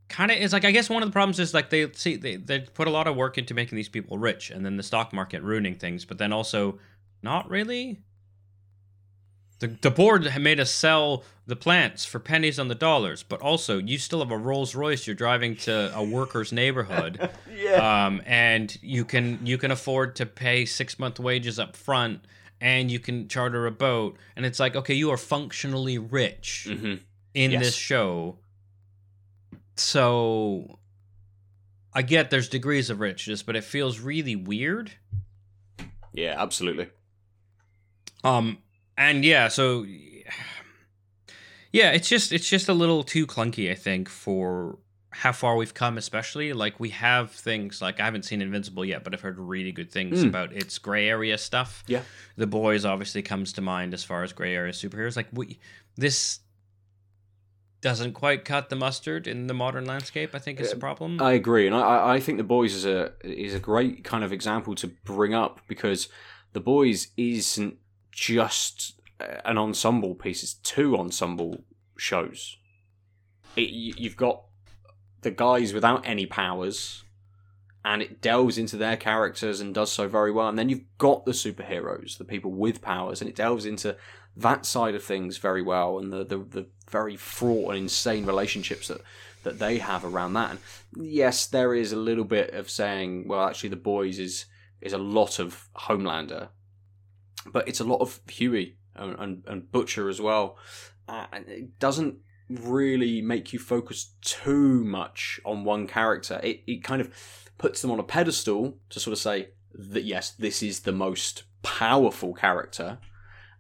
kind of is like i guess one of the problems is like they see they, they put a lot of work into making these people rich and then the stock market ruining things but then also not really the, the board had made us sell the plants for pennies on the dollars but also you still have a rolls royce you're driving to a worker's neighborhood yeah. um, and you can you can afford to pay six month wages up front and you can charter a boat and it's like okay you are functionally rich hmm in Yes. this show. So i get there's degrees of richness but it feels really weird. Yeah absolutely. Um and yeah so yeah it's just it's just a little too clunky i think for how far we've come especially like we have things like i haven't seen invincible yet but i've heard really good things Mm. about its gray area stuff Yeah. the boys obviously comes to mind as far as gray area superheroes like we this doesn't quite cut the mustard in the modern landscape i think is the Uh, problem I agree, and I- I, I think the boys is a is a great kind of example to bring up because the boys isn't just uh, an ensemble piece; it's two ensemble shows. It, you- you've got the guys without any powers, and it delves into their characters and does so very well. And then you've got the superheroes, the people with powers, and it delves into that side of things very well, and the the, the very fraught and insane relationships that that they have around that. And yes, there is a little bit of saying, well, actually, the boys is is a lot of Homelander, but it's a lot of Huey and, and, and Butcher as well. Uh, and it doesn't really make you focus too much on one character. It, it kind of puts them on a pedestal to sort of say that yes, this is the most powerful character,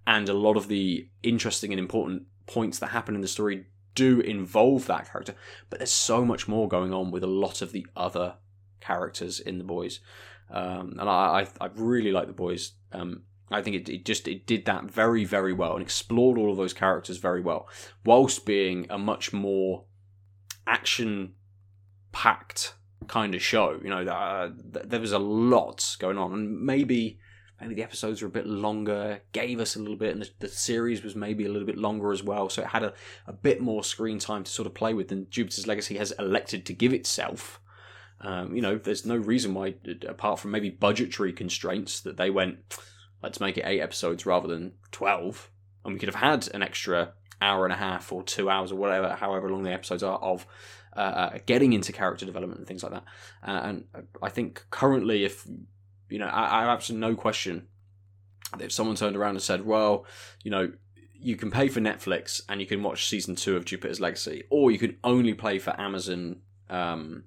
and a lot of the interesting and important points that happen in the story do involve that character. But there's so much more going on with a lot of the other characters in the boys, um, and I, I, I really like the boys. Um, I think it, it just it did that very very well and explored all of those characters very well, whilst being a much more action packed kind of show. You know, uh, there was a lot going on, and maybe maybe the episodes were a bit longer, gave us a little bit, and the, the series was maybe a little bit longer as well, so it had a, a bit more screen time to sort of play with than Jupiter's Legacy has elected to give itself. Um, you know, there's no reason why, apart from maybe budgetary constraints, that they went, let's make it eight episodes rather than 12. And we could have had an extra hour and a half or two hours or whatever, however long the episodes are, of uh, uh, getting into character development and things like that. Uh, and I think currently, if you know, I, I have absolutely no question that if someone turned around and said, "Well, you know, you can pay for Netflix and you can watch season two of Jupiter's Legacy, or you can only play for Amazon." Um,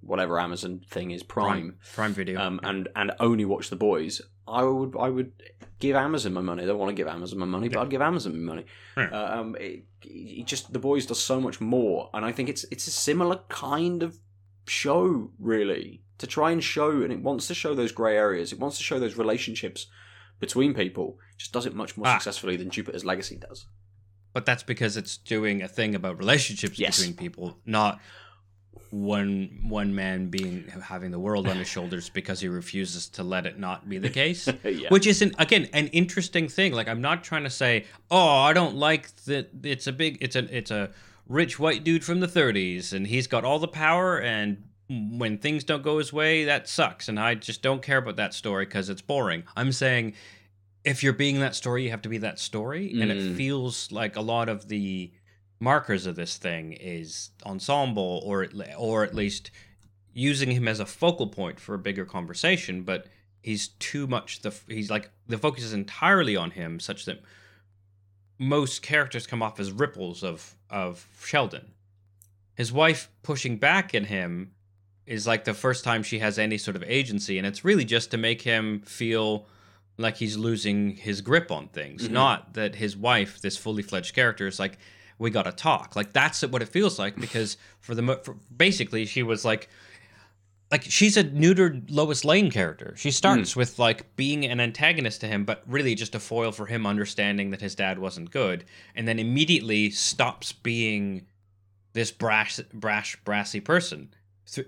whatever Amazon thing is Prime Prime, Prime Video, um, and and only watch the boys. I would I would give Amazon my money. I don't want to give Amazon my money, but I'd give Amazon my money. Yeah. Uh, um, it, it just the boys does so much more, and I think it's it's a similar kind of show, really, to try and show, and it wants to show those grey areas. It wants to show those relationships between people. It just does it much more Ah. successfully than Jupiter's Legacy does. but that's because it's doing a thing about relationships Yes. between people, not one one man being having the world on his shoulders because he refuses to let it not be the case. yeah. Which is an, again an interesting thing. Like I'm not trying to say, oh, I don't like that. It's a big, it's a, it's a rich white dude from the 30s, and he's got all the power, and when things don't go his way, that sucks, and I just don't care about that story because it's boring. I'm saying, if you're being that story, you have to be that story, and it Mm. feels like a lot of the markers of this thing is ensemble, or or at least using him as a focal point for a bigger conversation, but he's too much the he's like the focus is entirely on him such that most characters come off as ripples of of Sheldon. His wife pushing back at him is like the first time she has any sort of agency and it's really just to make him feel like he's losing his grip on things, Mhm. not that his wife, this fully fledged character is like we got to talk. Like that's what it feels like because for the mo- for, basically she was like like she's a neutered Lois Lane character. She starts hmm. with like being an antagonist to him, but really just a foil for him understanding that his dad wasn't good, and then immediately stops being this brash, brash, brassy person.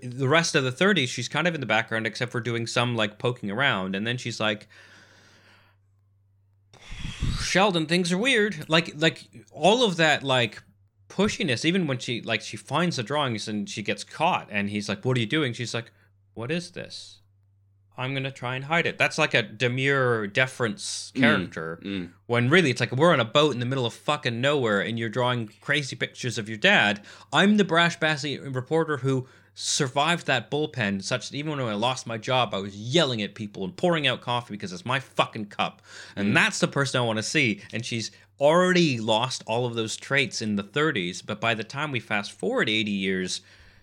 The rest of the 30s, she's kind of in the background, except for doing some like poking around, and then she's like, Sheldon, things are weird. Like, like all of that, like pushiness even when she like she finds the drawings and she gets caught and he's like what are you doing she's like what is this i'm gonna try and hide it that's like a demure deference Mm. character Mm. when really it's like we're on a boat in the middle of fucking nowhere and you're drawing crazy pictures of your dad i'm the brash bassy reporter who survived that bullpen such that even when i lost my job i was yelling at people and pouring out coffee because it's my fucking cup and Mm. that's the person i want to see and she's already lost all of those traits in the 30s but by the time we fast forward 80 years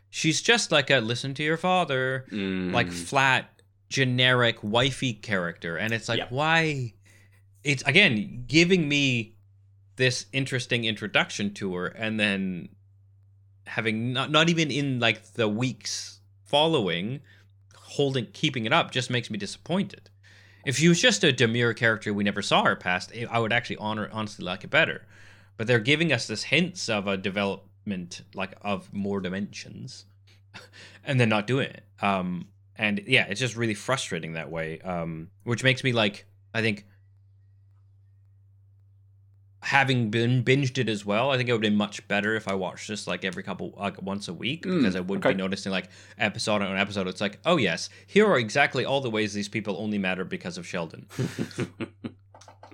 she's just like a listen to your father Mm. like flat generic wifey character and it's like Yep. why it's again giving me this interesting introduction to her and then having not not even in like the weeks following holding keeping it up just makes me disappointed. If she was just a demure character we never saw her past i would actually honor honestly like it better. But they're giving us this hints of a development like of more dimensions and then not doing it. Um and yeah it's just really frustrating that way um which makes me like i think having been binged it as well, I think it would be much better if I watched this like every couple like once a week Mm, because I wouldn't okay. be noticing like episode on episode. It's like, oh yes, here are exactly all the ways these people only matter because of Sheldon.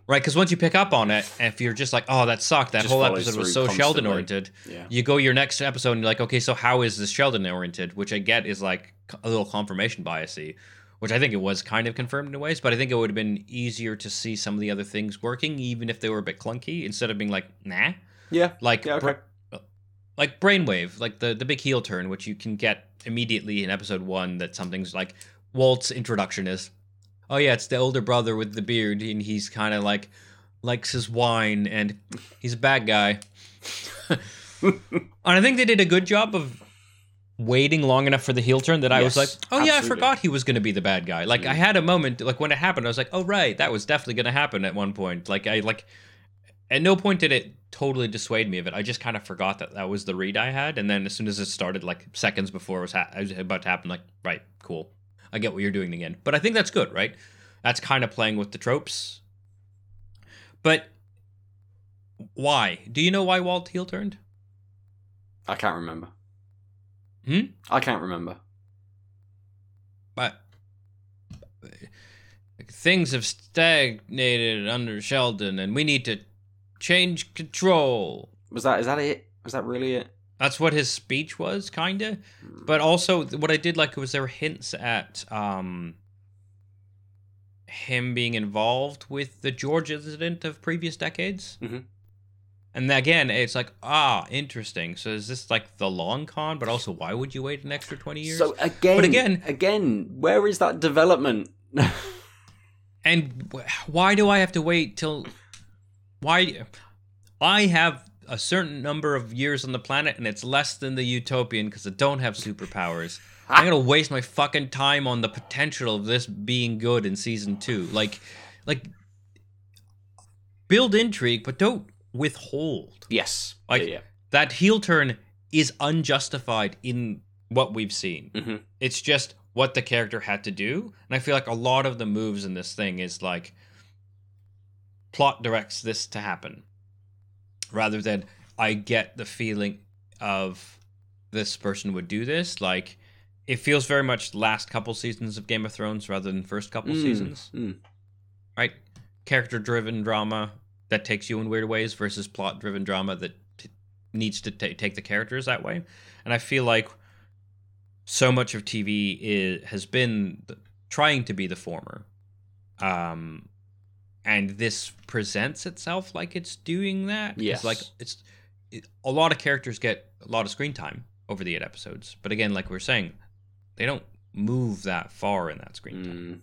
Right, because once you pick up on it, if you're just like, "Oh, that sucked," that Just whole episode was so. Sheldon oriented. yeah. You go your next episode and you're like, "Okay, so how is this Sheldon oriented?" Which I get is like a little confirmation biasy, which I think it was kind of confirmed in ways. But I think it would have been easier to see some of the other things working, even if they were a bit clunky, instead of being like, "Nah." Yeah. Like, Yeah, okay. Bra- like Brainwave, like the the big heel turn, which you can get immediately in episode one. That something's like Walt's introduction is, oh yeah, it's the older brother with the beard, and he's kind of like likes his wine, and he's a bad guy. and I think they did a good job of waiting long enough for the heel turn that I was like, Yes, oh yeah, I forgot he was going to be the bad guy. Like I Mm. had a moment, like when it happened, I was like, oh right, that was definitely going to happen at one point. Like I like, at no point did it totally dissuade me of it. I just kind of forgot that that was the read I had, and then as soon as it started, like seconds before it was, ha- it was about to happen, like right, cool, I get what you're doing again. But I think that's good, right? That's kind of playing with the tropes. But why? Do you know why Walt heel turned? I can't remember. Hmm? I can't remember. but things have stagnated under Sheldon, and we need to change control. Was that is that it? Was that really it? That's what his speech was, kinda. But also, what I did like was there were hints at um, him being involved with the George incident of previous decades. Mhm. And again, it's like, ah, interesting. So is this like the long con? But also, why would you wait an extra twenty years? So again, But again- again, where is that development? And why do I have to wait till? Why? I have a certain number of years on the planet, and it's less than the utopian because I don't have superpowers. I'm gonna waste my fucking time on the potential of this being good in season two. Like, like, build intrigue, but don't withhold. yes. Like- yeah, yeah. That heel turn is unjustified in what we've seen. Mhm. It's just what the character had to do. And I feel like a lot of the moves in this thing is like plot directs this to happen rather than I get the feeling of this person would do this. Like it feels very much last couple seasons of Game of Thrones rather than first couple Mm, seasons, mm. right? Character driven drama that takes you in weird ways versus plot driven drama that t- needs to ta take the characters that way. And I feel like so much of TV is, has been trying to be the former. Um, and this presents itself like it's doing that. It's Yes. like it's it, a lot of characters get a lot of screen time over the eight episodes, but again, like we are saying, they don't move that far in that screen time.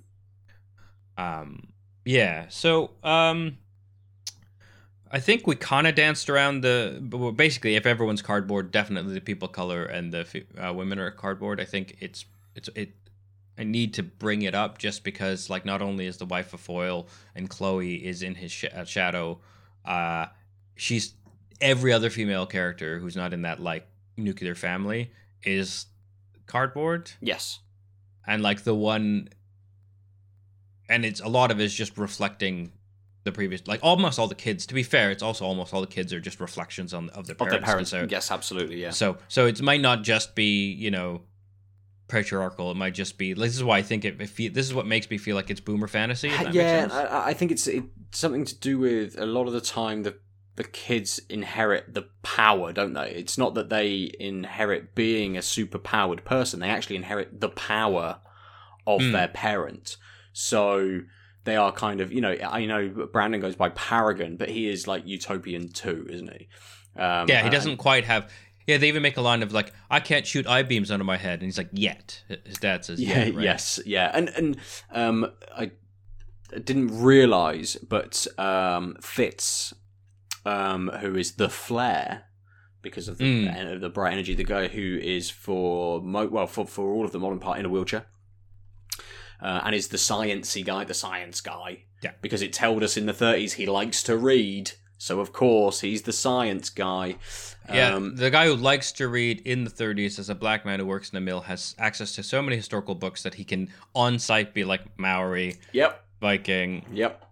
Mm. Um, yeah. So, um, I think we kind of danced around the. well, Basically, if everyone's cardboard, definitely the people color and the uh, women are cardboard. I think it's it's it. I need to bring it up just because, like, not only is the wife of foil and Chloe is in his sh- uh, shadow, uh, she's every other female character who's not in that like nuclear family is cardboard Yes. and like the one and it's a lot of it is just reflecting the previous like almost all the kids to be fair it's also almost all the kids are just reflections on of their Of parents, their parents. so, Yes, absolutely. Yeah. so so it might not just be you know patriarchal it might just be this is why i think it, it this is what makes me feel like it's boomer fantasy yeah. I, I think it's, it's something to do with a lot of the time the the kids inherit the power, don't they? It's not that they inherit being a super powered person; they actually inherit the power of Mm. their parent. So they are kind of, you know, I know Brandon goes by Paragon, but he is like Utopian too, isn't he? Um, yeah he doesn't quite have yeah they even make a line of like i can't shoot eye beams under my head and he's like yet his dad says yeah, yeah, right? yes, yeah, and and um, I didn't realize, but um, Fitz, um, who is the flare because of the Mm. uh, the bright energy, the guy who is for mo- well for for all of the modern part in a wheelchair. Uh, and is the sciencey guy, the science guy. Yeah. Because it told us in the 30s he likes to read, so of course he's the science guy. Yeah, Um, the guy who likes to read in the 30s as a black man who works in a mill has access to so many historical books that he can on site be like Maori, Yep. Viking, Yep.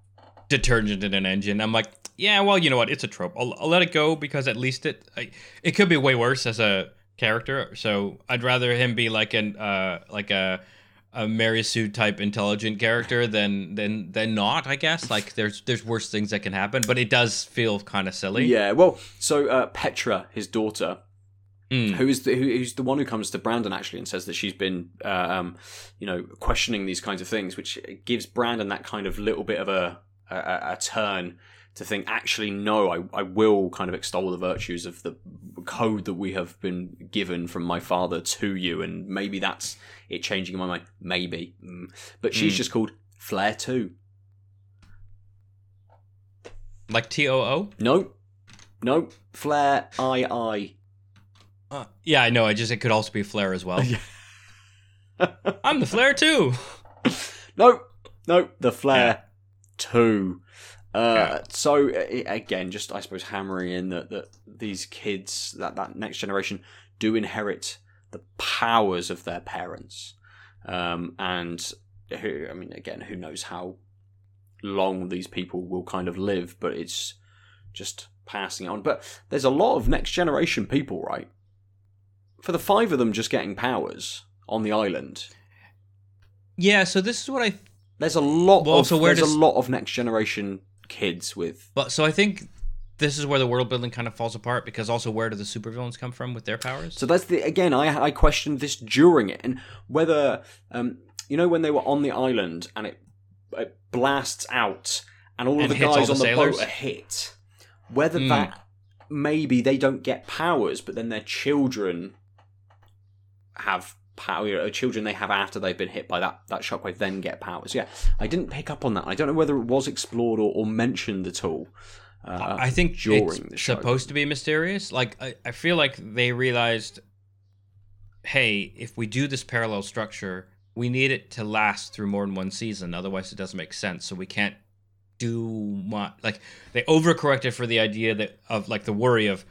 detergent in an engine. I'm like, yeah, well, you know what? It's a trope. I'll, I'll let it go because at least it I, it could be way worse as a character. So I'd rather him be like an uh like a a Mary Sue type intelligent character than than than not. I guess like there's there's worse things that can happen, but it does feel kind of silly. Yeah, well, so uh, Petra, his daughter, Mm. who is the who, who's the one who comes to Brandon actually and says that she's been, uh, um, you know, questioning these kinds of things, which gives Brandon that kind of little bit of a a, a turn to think, actually, no, I, I will kind of extol the virtues of the code that we have been given from my father to you, and maybe that's it changing in my mind, maybe, mm. but she's Mm. just called Flair Two. Like T O O. No, no, Flair I I. Uh, yeah, I know. I just it could also be Flare as well. I'm the Flare too. No, no, the Flare two. Uh, Yeah. So uh, again, just I suppose hammering in that that these kids, that that next generation, do inherit the powers of their parents, um, and who I mean, again, who knows how long these people will kind of live, but it's just passing on. But there's a lot of next generation people, right? For the five of them just getting powers on the island, Yeah. So this is what I. there's a lot Well, of so where there's does- a lot of next generation kids with But so I think this is where the world building kind of falls apart because also where do the supervillains come from with their powers? so that's the again I I questioned this during it and whether um you know when they were on the island and it, it blasts out and all And of the guys on the the boat are hit whether Hmm. that maybe they don't get powers but then their children have power or children they have after they've been hit by that that shockwave then get powers yeah I didn't pick up on that I don't know whether it was explored or, or mentioned at all uh, I think during it's the show. supposed to be mysterious. Like I, I feel like they realized, hey, if we do this parallel structure, we need it to last through more than one season. Otherwise, it doesn't make sense. So we can't do much. Like they overcorrected for the idea that of like the worry of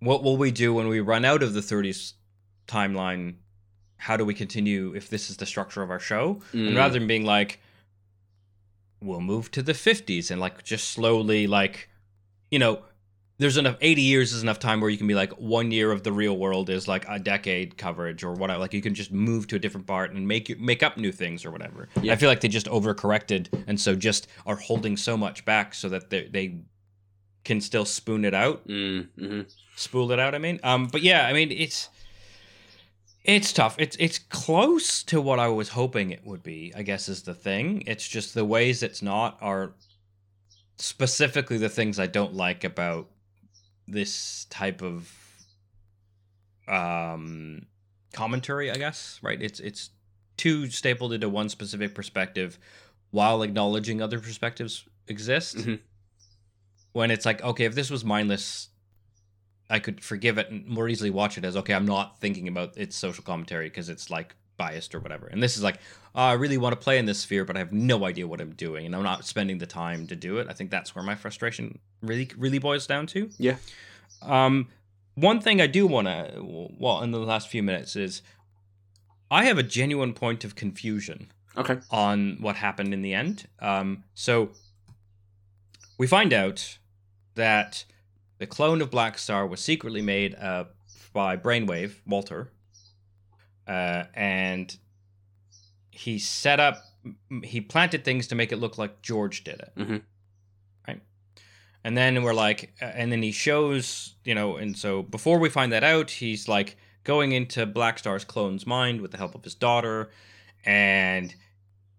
what will we do when we run out of the 30s timeline. How do we continue if this is the structure of our show? Mm. And rather than being like, we'll move to the 50s and like just slowly like you know there's enough 80 years is enough time where you can be like one year of the real world is like a decade coverage or whatever like you can just move to a different part and make make up new things or whatever Yeah. i feel like they just overcorrected and so just are holding so much back so that they, they can still spoon it out Mm, mhm. spool it out i mean um but yeah i mean it's it's tough. It's it's close to what i was hoping it would be i guess is the thing. It's just the ways it's not are specifically the things i don't like about this type of um commentary i guess right? It's it's too stapled into one specific perspective while acknowledging other perspectives exist. Mhm. when it's like okay if this was mindless I could forgive it and more easily watch it as okay, I'm not thinking about its social commentary because it's like biased or whatever. And this is like, oh, I really want to play in this sphere, but I have no idea what I'm doing, and I'm not spending the time to do it. I think that's where my frustration really, really boils down to. Yeah. Um, one thing I do want to, well, in the last few minutes is, I have a genuine point of confusion Okay. on what happened in the end. Um, so we find out that the clone of Black Star was secretly made uh, by Brainwave Walter, uh, and he set up, he planted things to make it look like George did it. Mhm. Right. And then we're like, uh, and then he shows, you know, and so before we find that out, he's like going into Black Star's clone's mind with the help of his daughter, and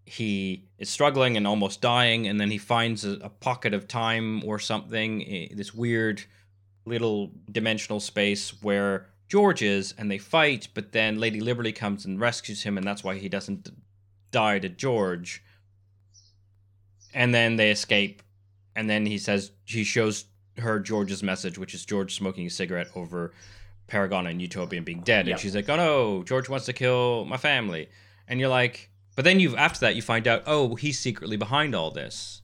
he is struggling and almost dying, and then he finds a, a pocket of time or something, this weird little dimensional space where George is, and they fight, but then Lady Liberty comes and rescues him, and that's why he doesn't die to George. And then they escape, and then he says he shows her George's message, which is George smoking a cigarette over Paragon and Utopian being dead, Yep. and she's like, "Oh no, George wants to kill my family," and you're like, but then you after that you find out, oh, he's secretly behind all this.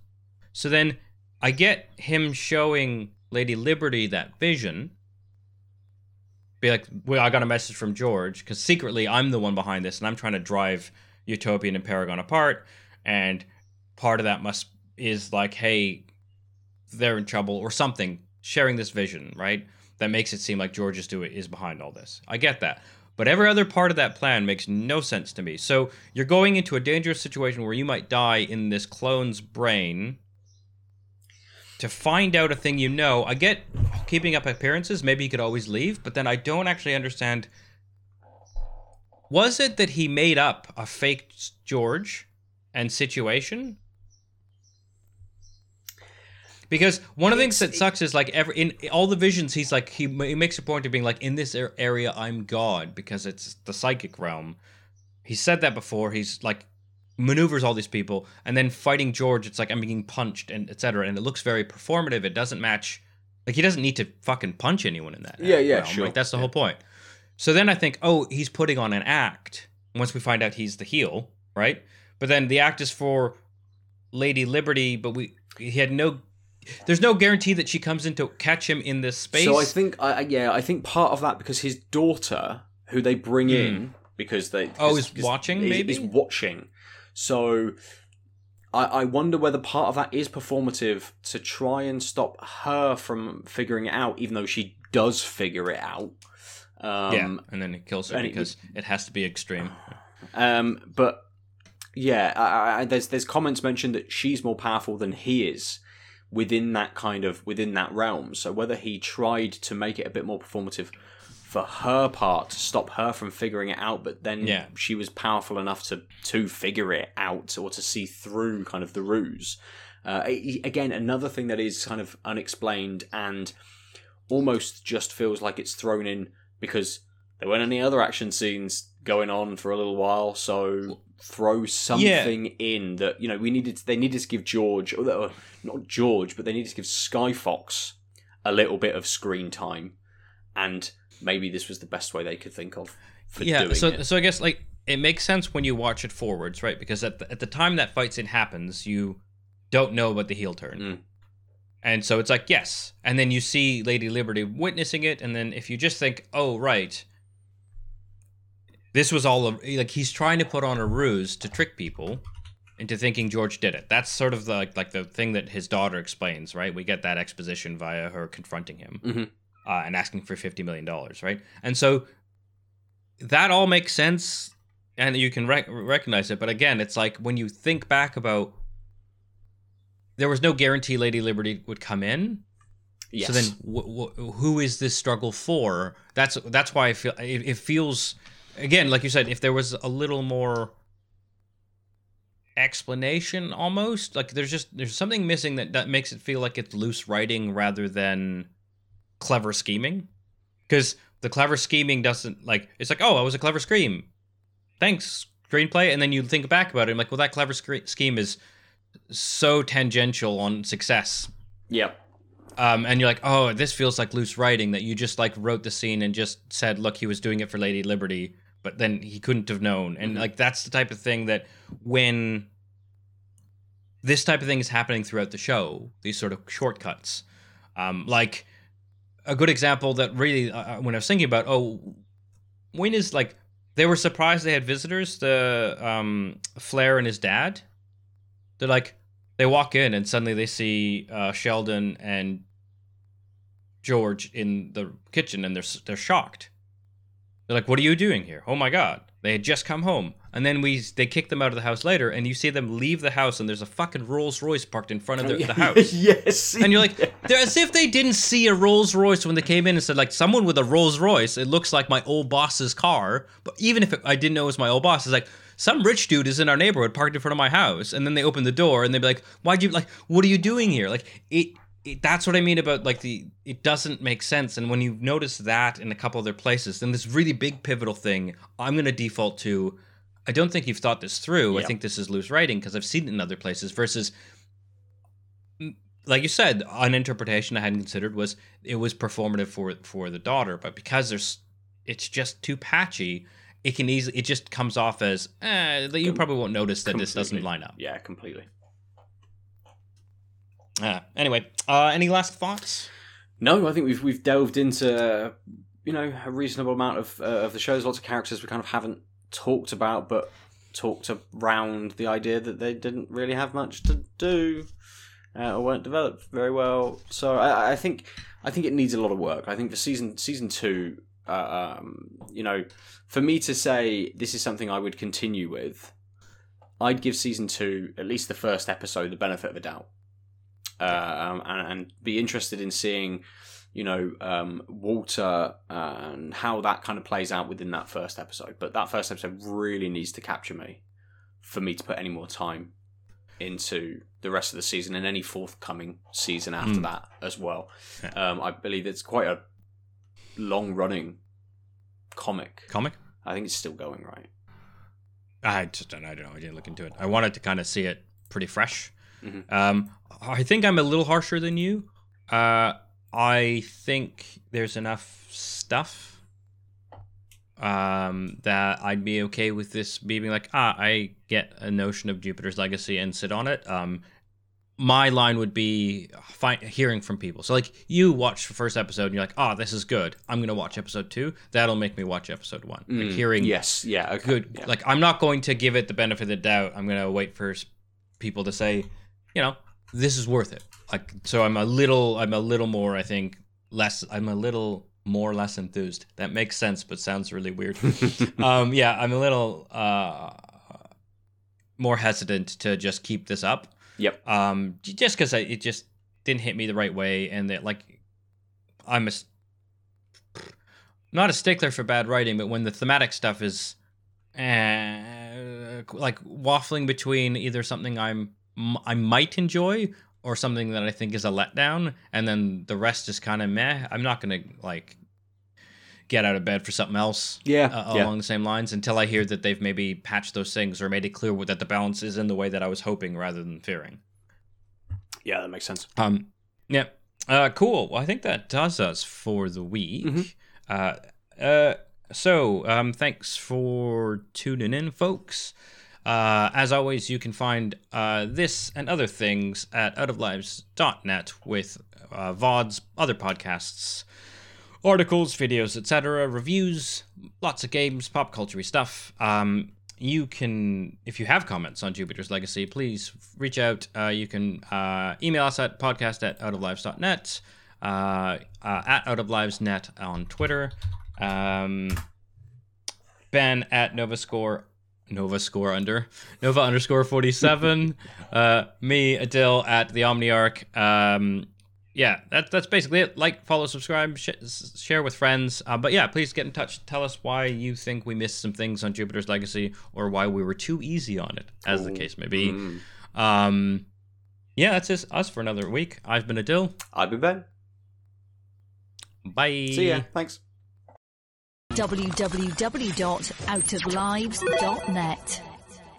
So then I get him showing Lady Liberty that vision. Be like, well, I got a message from George because secretly I'm the one behind this, and I'm trying to drive Utopian and Paragon apart. And part of that must is like, hey, they're in trouble or something, sharing this vision, right? That makes it seem like George is doing is behind all this. I get that. But every other part of that plan makes no sense to me. So you're going into a dangerous situation where you might die in this clone's brain to find out a thing you know. I get keeping up appearances, maybe he could always leave, but then I don't actually understand. Was it that he made up a fake George and situation? Because one of the things that sucks is like every in all the visions, he's like he, he makes a point of being like in this area I'm God because it's the psychic realm. He said that before. He's like maneuvers all these people, and then fighting George, it's like I'm being punched and etc. And it looks very performative. It doesn't match. Like he doesn't need to fucking punch anyone in that. Yeah, yeah, realm. sure. Like that's the Yeah. whole point. So then I think, oh, he's putting on an act. Once we find out he's the heel, right? But then the act is for Lady Liberty, but we he had no. There's no guarantee that she comes in to catch him in this space. So I think, I yeah, I think part of that because his daughter, who they bring in because they. Oh, because- is watching, is- maybe? is watching. So I, I wonder whether part of that is performative to try and stop her from figuring it out, even though she does figure it out. Um, yeah, and then he kills her and it- because it has to be extreme. Um, but yeah, I, I, there's there's comments mentioned that she's more powerful than he is within that kind of within that realm. So whether he tried to make it a bit more performative for her part to stop her from figuring it out, but then Yeah. she was powerful enough to to figure it out or to see through kind of the ruse. Uh, again, another thing that is kind of unexplained and almost just feels like it's thrown in because there weren't any other action scenes going on for a little while, so throw something in that you know we needed. They needed to give George, or not George, but they needed to give Skyfox a little bit of screen time, and maybe this was the best way they could think of for yeah, doing so it. so I guess like it makes sense when you watch it forwards, right? Because at the, at the time that fight scene happens, you don't know about the heel turn. Mm. And so it's like, yes. And then you see Lady Liberty witnessing it. And then if you just think, oh, right, this was all a, like he's trying to put on a ruse to trick people into thinking George did it. That's sort of the, like, like the thing that his daughter explains, right? We get that exposition via her confronting him Mhm. uh, and asking for $50 million, right? And so that all makes sense and you can rec- recognize it. But again, it's like when you think back about there was no guarantee Lady Liberty would come in. Yes. So then, w- w- who is this struggle for? That's that's why I feel it, it feels again, like you said, if there was a little more explanation, almost like there's just there's something missing that that makes it feel like it's loose writing rather than clever scheming. Because the clever scheming doesn't like it's like oh, i was a clever scheme, thanks screenplay, and then you think back about it, and like well, that clever scre- scheme is so tangential on success Yep. um, and you're like, oh, this feels like loose writing that you just like wrote the scene and just said, look, he was doing it for Lady Liberty, but then he couldn't have known. And Mhm. like that's the type of thing that when this type of thing is happening throughout the show, these sort of shortcuts, um, like a good example that really, uh, when I was thinking about, oh, when is like they were surprised they had visitors, the um, Flare and his dad. They're like, they walk in and suddenly they see uh, Sheldon and George in the kitchen and they're they're shocked. They're like, "What are you doing here? Oh my god!" They had just come home, and then we they kick them out of the house later, and you see them leave the house, and there's a fucking Rolls Royce parked in front of the, the house, yes. and you're like, they're as if they didn't see a Rolls Royce when they came in and said, like, someone with a Rolls Royce. It looks like my old boss's car, but even if it, I didn't know it was my old boss, it's like some rich dude is in our neighborhood parked in front of my house, and then they open the door and they'd be like, "Why'd you like? What are you doing here?" Like it. It that's what I mean about like the it doesn't make sense. And when you notice that in a couple other places, then this really big pivotal thing, I'm gonna default to. I don't think you've thought this through. I think this is loose writing because I've seen it in other places. Versus, mm, like you said, an interpretation I hadn't considered was it was performative for for the daughter, but because there's it's just too patchy. It can easily it just comes off as eh, you Com- probably won't notice that this doesn't line up. Yeah, completely. Ah, anyway, uh, any last thoughts? No, I think we've we've delved into you know a reasonable amount of uh, of the shows. Lots of characters we kind of haven't talked about, but talked around the idea that they didn't really have much to do. uh, or weren't developed very well. So I, I think I think it needs a lot of work. I think for season season two, uh, um, you know, for me to say this is something I would continue with, I'd give season two at least the first episode the benefit of a doubt, um, and, and be interested in seeing you know um, Walter and how that kind of plays out within that first episode. But that first episode really needs to capture me for me to put any more time into the rest of the season and any forthcoming season after Mm. that as well. Yeah. Um, I believe it's quite a long running comic. Comic? I think it's still going right. I just don't. I don't know. I didn't look into it. I wanted to kind of see it pretty fresh. Mhm. Um, I think I'm a little harsher than you. Uh, I think there's enough stuff um, that I'd be okay with this being like, ah, I get a notion of Jupiter's legacy and sit on it. Um, my line would be hearing from people. So, like, you watch the first episode and you're like, oh, this is good. I'm going to watch episode two. That'll make me watch episode one. Like, Mm, hearing yes, yeah, okay, good yeah. like i'm not going to give it the benefit of the doubt i'm going to wait for people to say you know this is worth it. Like so i'm a little i'm a little more i think less i'm a little more less enthused. That makes sense but sounds really weird. Um yeah i'm a little uh more hesitant to just keep this up. Yep. um just because it just didn't hit me the right way and that like i'm a not a stickler for bad writing but when the thematic stuff is uh, like waffling between either something i'm i might enjoy or something that i think is a letdown and then the rest is kind of meh i'm not gonna like get out of bed for something else yeah, uh, yeah. along the same lines until I hear that they've maybe patched those things or made it clear that the balance is in the way that I was hoping rather than fearing. yeah, that makes sense. Um, yeah, uh, cool. Well, I think that does us for the week. Mhm. Uh, uh, so um, thanks for tuning in, folks. Uh, as always, you can find uh, this and other things at outoflives.net with uh, VODs, other podcasts, articles, videos, etc., reviews, lots of games, pop culture stuff. Um, you can, if you have comments on Jupiter's Legacy, please reach out. Uh, you can uh, email us at podcast at outoflives.net, uh, at outoflivesnet on Twitter, um, Ben at NovaScore. Nova score under Nova underscore forty seven. uh, me Aadil at the Omniarch. Um, yeah, that, that's basically it. Like, follow, subscribe, sh- share with friends. Uh, but yeah, please get in touch. Tell us why you think we missed some things on Jupiter's Legacy or why we were too easy on it, as the case may be. Mm. Um, yeah, that's just us for another week. I've been Aadil. I've been Ben. Bye. See ya. Thanks. www.outoflives.net.